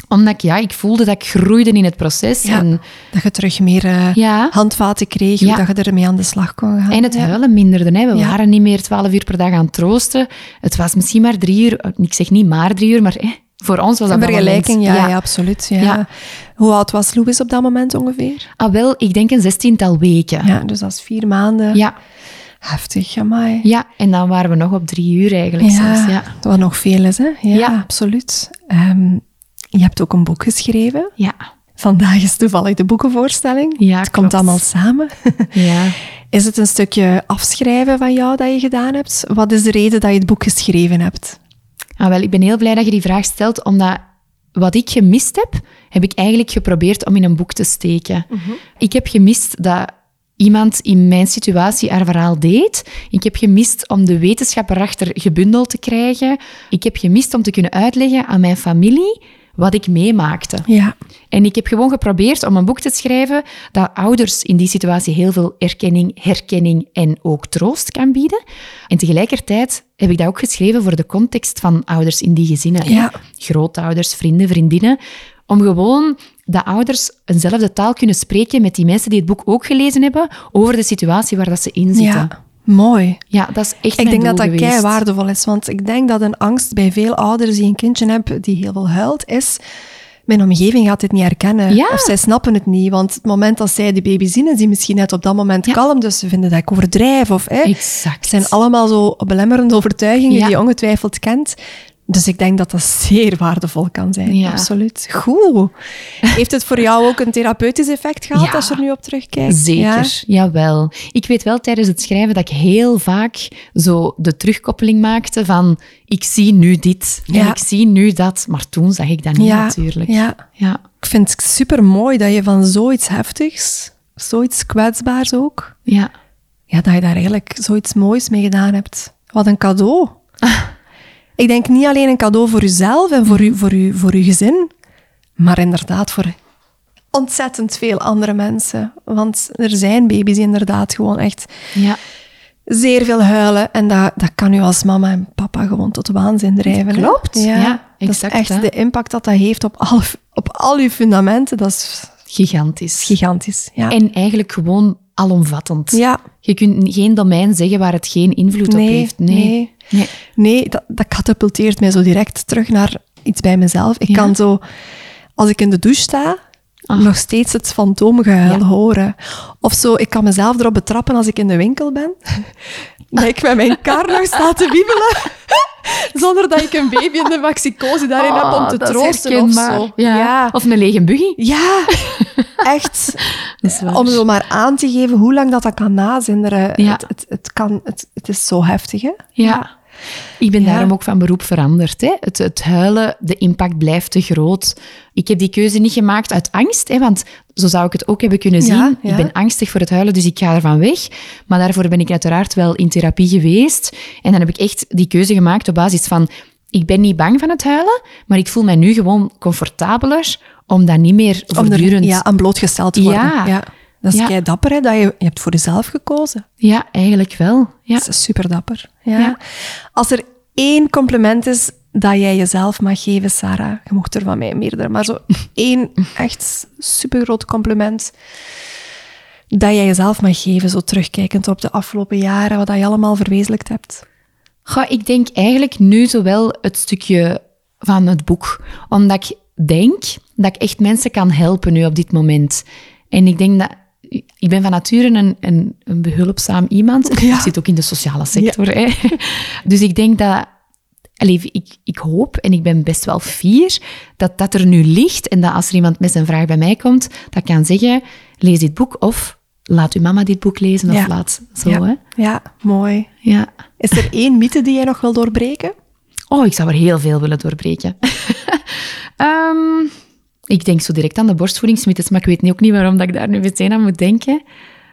Omdat ik, ja, ik voelde dat ik groeide in het proces. Ja. En, Dat je terug meer eh, Ja. handvaten kreeg, Ja. dat je ermee aan de slag kon gaan. en het ja. huilen minderde. Hè. We Ja. waren niet meer twaalf uur per dag aan het troosten. Het was misschien maar drie uur. Ik zeg niet maar drie uur, maar voor ons was dat Een dat vergelijking, ja, ja. absoluut. Ja. Ja. Hoe oud was Louis op dat moment ongeveer? Ah, wel, ik denk een zestiental weken. Ja, dus dat is vier maanden. Ja, Heftig, amai. ja, en dan waren we nog op drie uur eigenlijk zelfs. Ja. wat nog veel is, hè? Ja, Ja. absoluut. Ehm, je hebt ook een boek geschreven. Ja. Vandaag is toevallig de boekenvoorstelling. Ja, het komt allemaal samen. ja. Is het een stukje afschrijven van jou dat je gedaan hebt? Wat is de reden dat je het boek geschreven hebt? Ah, wel, ik ben heel blij dat je die vraag stelt, omdat wat ik gemist heb, heb ik eigenlijk geprobeerd om in een boek te steken. Ik heb gemist dat iemand in mijn situatie haar verhaal deed. Ik heb gemist om de wetenschap erachter gebundeld te krijgen. Ik heb gemist om te kunnen uitleggen aan mijn familie wat ik meemaakte. Ja, En ik heb gewoon geprobeerd om een boek te schrijven dat ouders in die situatie heel veel erkenning, herkenning en ook troost kan bieden. En tegelijkertijd heb ik dat ook geschreven voor de context van ouders in die gezinnen. Ja. Grootouders, vrienden, vriendinnen. Om gewoon dat ouders eenzelfde taal kunnen spreken met die mensen die het boek ook gelezen hebben over de situatie waar dat ze in zitten. ja. Mooi. Ja, dat is echt Ik denk dat dat kei waardevol is, want ik denk dat een angst bij veel ouders die een kindje hebben die heel veel huilt, is mijn omgeving gaat dit niet herkennen. Ja. Of zij snappen het niet, want het moment dat zij de baby zien, is die misschien net op dat moment Ja. kalm, dus ze vinden dat ik overdrijf. Of, hè. Exact. Het zijn allemaal zo belemmerende overtuigingen Ja. die je ongetwijfeld kent. Dus ik denk dat dat zeer waardevol kan zijn. Ja. Absoluut. Goed. Heeft het voor jou ook een therapeutisch effect gehad Ja. als je er nu op terugkijkt? Zeker, Ja? jawel. Ik weet wel tijdens het schrijven dat ik heel vaak zo de terugkoppeling maakte van ik zie nu dit en ik zie nu dat, maar toen zag ik dat niet natuurlijk. ja. Ja. Ik vind het super mooi dat je van zoiets heftigs, zoiets kwetsbaars ook, ja. ja, dat je daar eigenlijk zoiets moois mee gedaan hebt. Wat een cadeau. Ik denk niet alleen een cadeau voor jezelf en voor, u, voor, u, voor uw gezin, maar inderdaad voor ontzettend veel andere mensen. Want er zijn baby's die inderdaad gewoon echt ja. zeer veel huilen. En dat, dat kan u als mama en papa gewoon tot waanzin drijven. Klopt, ja, dat exact, is echt hè. de impact dat dat heeft op al, op al uw fundamenten. Dat is Gigantisch. gigantisch. Ja. En eigenlijk gewoon alomvattend. ja. Je kunt geen domein zeggen waar het geen invloed op heeft. Nee. nee. Nee. Nee, dat, dat katapulteert mij zo direct terug naar iets bij mezelf. Ik Ja. kan zo, als ik in de douche sta, Ah. nog steeds het fantoomgehuil Ja. horen. Of zo, ik kan mezelf erop betrappen als ik in de winkel ben. dat ik met mijn kar nog sta te wiebelen. Zonder dat ik een baby in de maxicosi daarin heb om Ah, te troosten of zo. Ja. ja. Of een lege buggy. Ja, echt. Om zo maar aan te geven hoe lang dat, dat kan nazinderen. Ja. Het, het, het, kan, het, het is zo heftig, hè? Ja. Ik ben Ja. daarom ook van beroep veranderd. Hè. Het, het huilen, de impact blijft te groot. Ik heb die keuze niet gemaakt uit angst, hè, want zo zou ik het ook hebben kunnen zien. Ja, ja. Ik ben angstig voor het huilen, dus ik ga ervan weg. Maar daarvoor ben ik uiteraard wel in therapie geweest. En dan heb ik echt die keuze gemaakt op basis van... Ik ben niet bang van het huilen, maar ik voel mij nu gewoon comfortabeler om dat niet meer Om er voortdurend... ja, aan blootgesteld te worden. Ja. Dat is Ja. kei dapper, hè, dat je, je hebt voor jezelf gekozen. Ja, eigenlijk wel. Ja. Dat is super dapper. Ja. Ja. Als er één compliment is dat jij jezelf mag geven, Sarah, je mocht er van mij meerdere, maar zo één echt super groot compliment dat jij jezelf mag geven, zo terugkijkend op de afgelopen jaren, wat je allemaal verwezenlijkt hebt. Ik denk eigenlijk nu zowel het stukje van het boek. Omdat ik denk dat ik echt mensen kan helpen nu op dit moment. En ik denk dat... Ik ben van nature een, een, een behulpzaam iemand. Ja. Ik zit ook in de sociale sector. Hè. Dus ik denk dat... Allee, ik, ik hoop en ik ben best wel fier dat dat er nu ligt en dat als er iemand met zijn vraag bij mij komt, dat kan zeggen, lees dit boek of laat uw mama dit boek lezen of Ja. laat zo. ja. Hè. ja, mooi. Ja. Is er één mythe die jij nog wil doorbreken? Oh, ik zou er heel veel willen doorbreken. Ehm, ik denk zo direct aan de borstvoedingsmythes, maar ik weet niet- ook niet waarom dat ik daar nu meteen aan moet denken.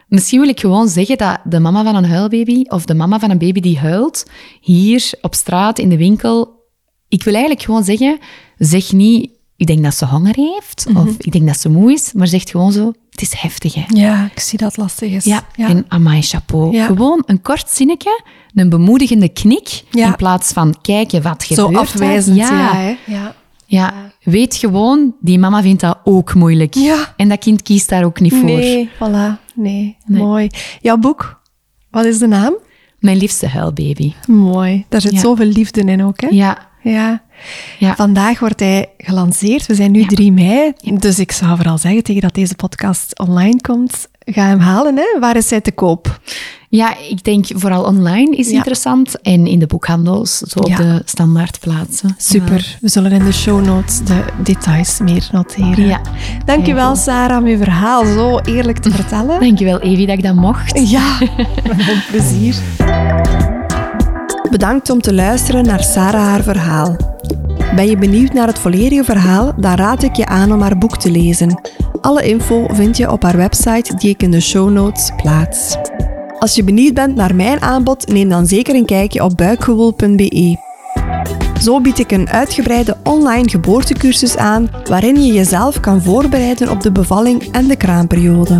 Misschien wil ik gewoon zeggen dat de mama van een huilbaby of de mama van een baby die huilt, hier op straat, in de winkel, ik wil eigenlijk gewoon zeggen, zeg niet, ik denk dat ze honger heeft of ik denk dat ze moe is, maar zeg gewoon zo, het is heftig hè. Ja, ik zie dat het lastig is. Ja, en amai, chapeau. Ja. Gewoon een kort zinnetje, een bemoedigende knik, Ja. in plaats van kijken wat Zo gebeurt. er. afwijzend, ja. hè. Ja. Weet gewoon, die mama vindt dat ook moeilijk. Ja. En dat kind kiest daar ook niet voor. Nee, voilà. Nee. Nee. mooi. Jouw boek, wat is de naam? Mijn liefste huilbaby. Mooi. Daar zit Ja. zoveel liefde in ook, hè? Ja, Ja. ja. Vandaag wordt hij gelanceerd. We zijn nu 3 mei. Dus ik zou vooral zeggen, tegen dat deze podcast online komt, ga hem halen. Hè? Waar is hij te koop? Ja, ik denk vooral online is Ja. interessant. En in de boekhandels, zo op Ja. de standaardplaatsen. Super. We zullen in de show notes de details meer noteren. Ja. Dankjewel, Sarah, om je verhaal zo eerlijk te vertellen. Dankjewel, Evi, dat ik dat mocht. Ja, met plezier. Bedankt om te luisteren naar Sarah haar verhaal. Ben je benieuwd naar het volledige verhaal? Dan raad ik je aan om haar boek te lezen. Alle info vind je op haar website die ik in de show notes plaats. Als je benieuwd bent naar mijn aanbod, neem dan zeker een kijkje op buikgewoel.be. Zo bied ik een uitgebreide online geboortecursus aan waarin je jezelf kan voorbereiden op de bevalling en de kraamperiode.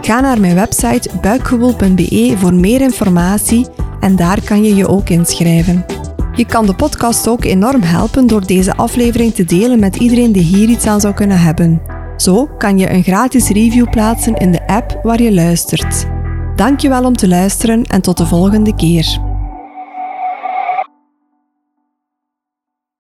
Ga naar mijn website buikgewoel.be voor meer informatie en daar kan je je ook inschrijven. Je kan de podcast ook enorm helpen door deze aflevering te delen met iedereen die hier iets aan zou kunnen hebben. Zo kan je een gratis review plaatsen in de app waar je luistert. Dankjewel om te luisteren en tot de volgende keer.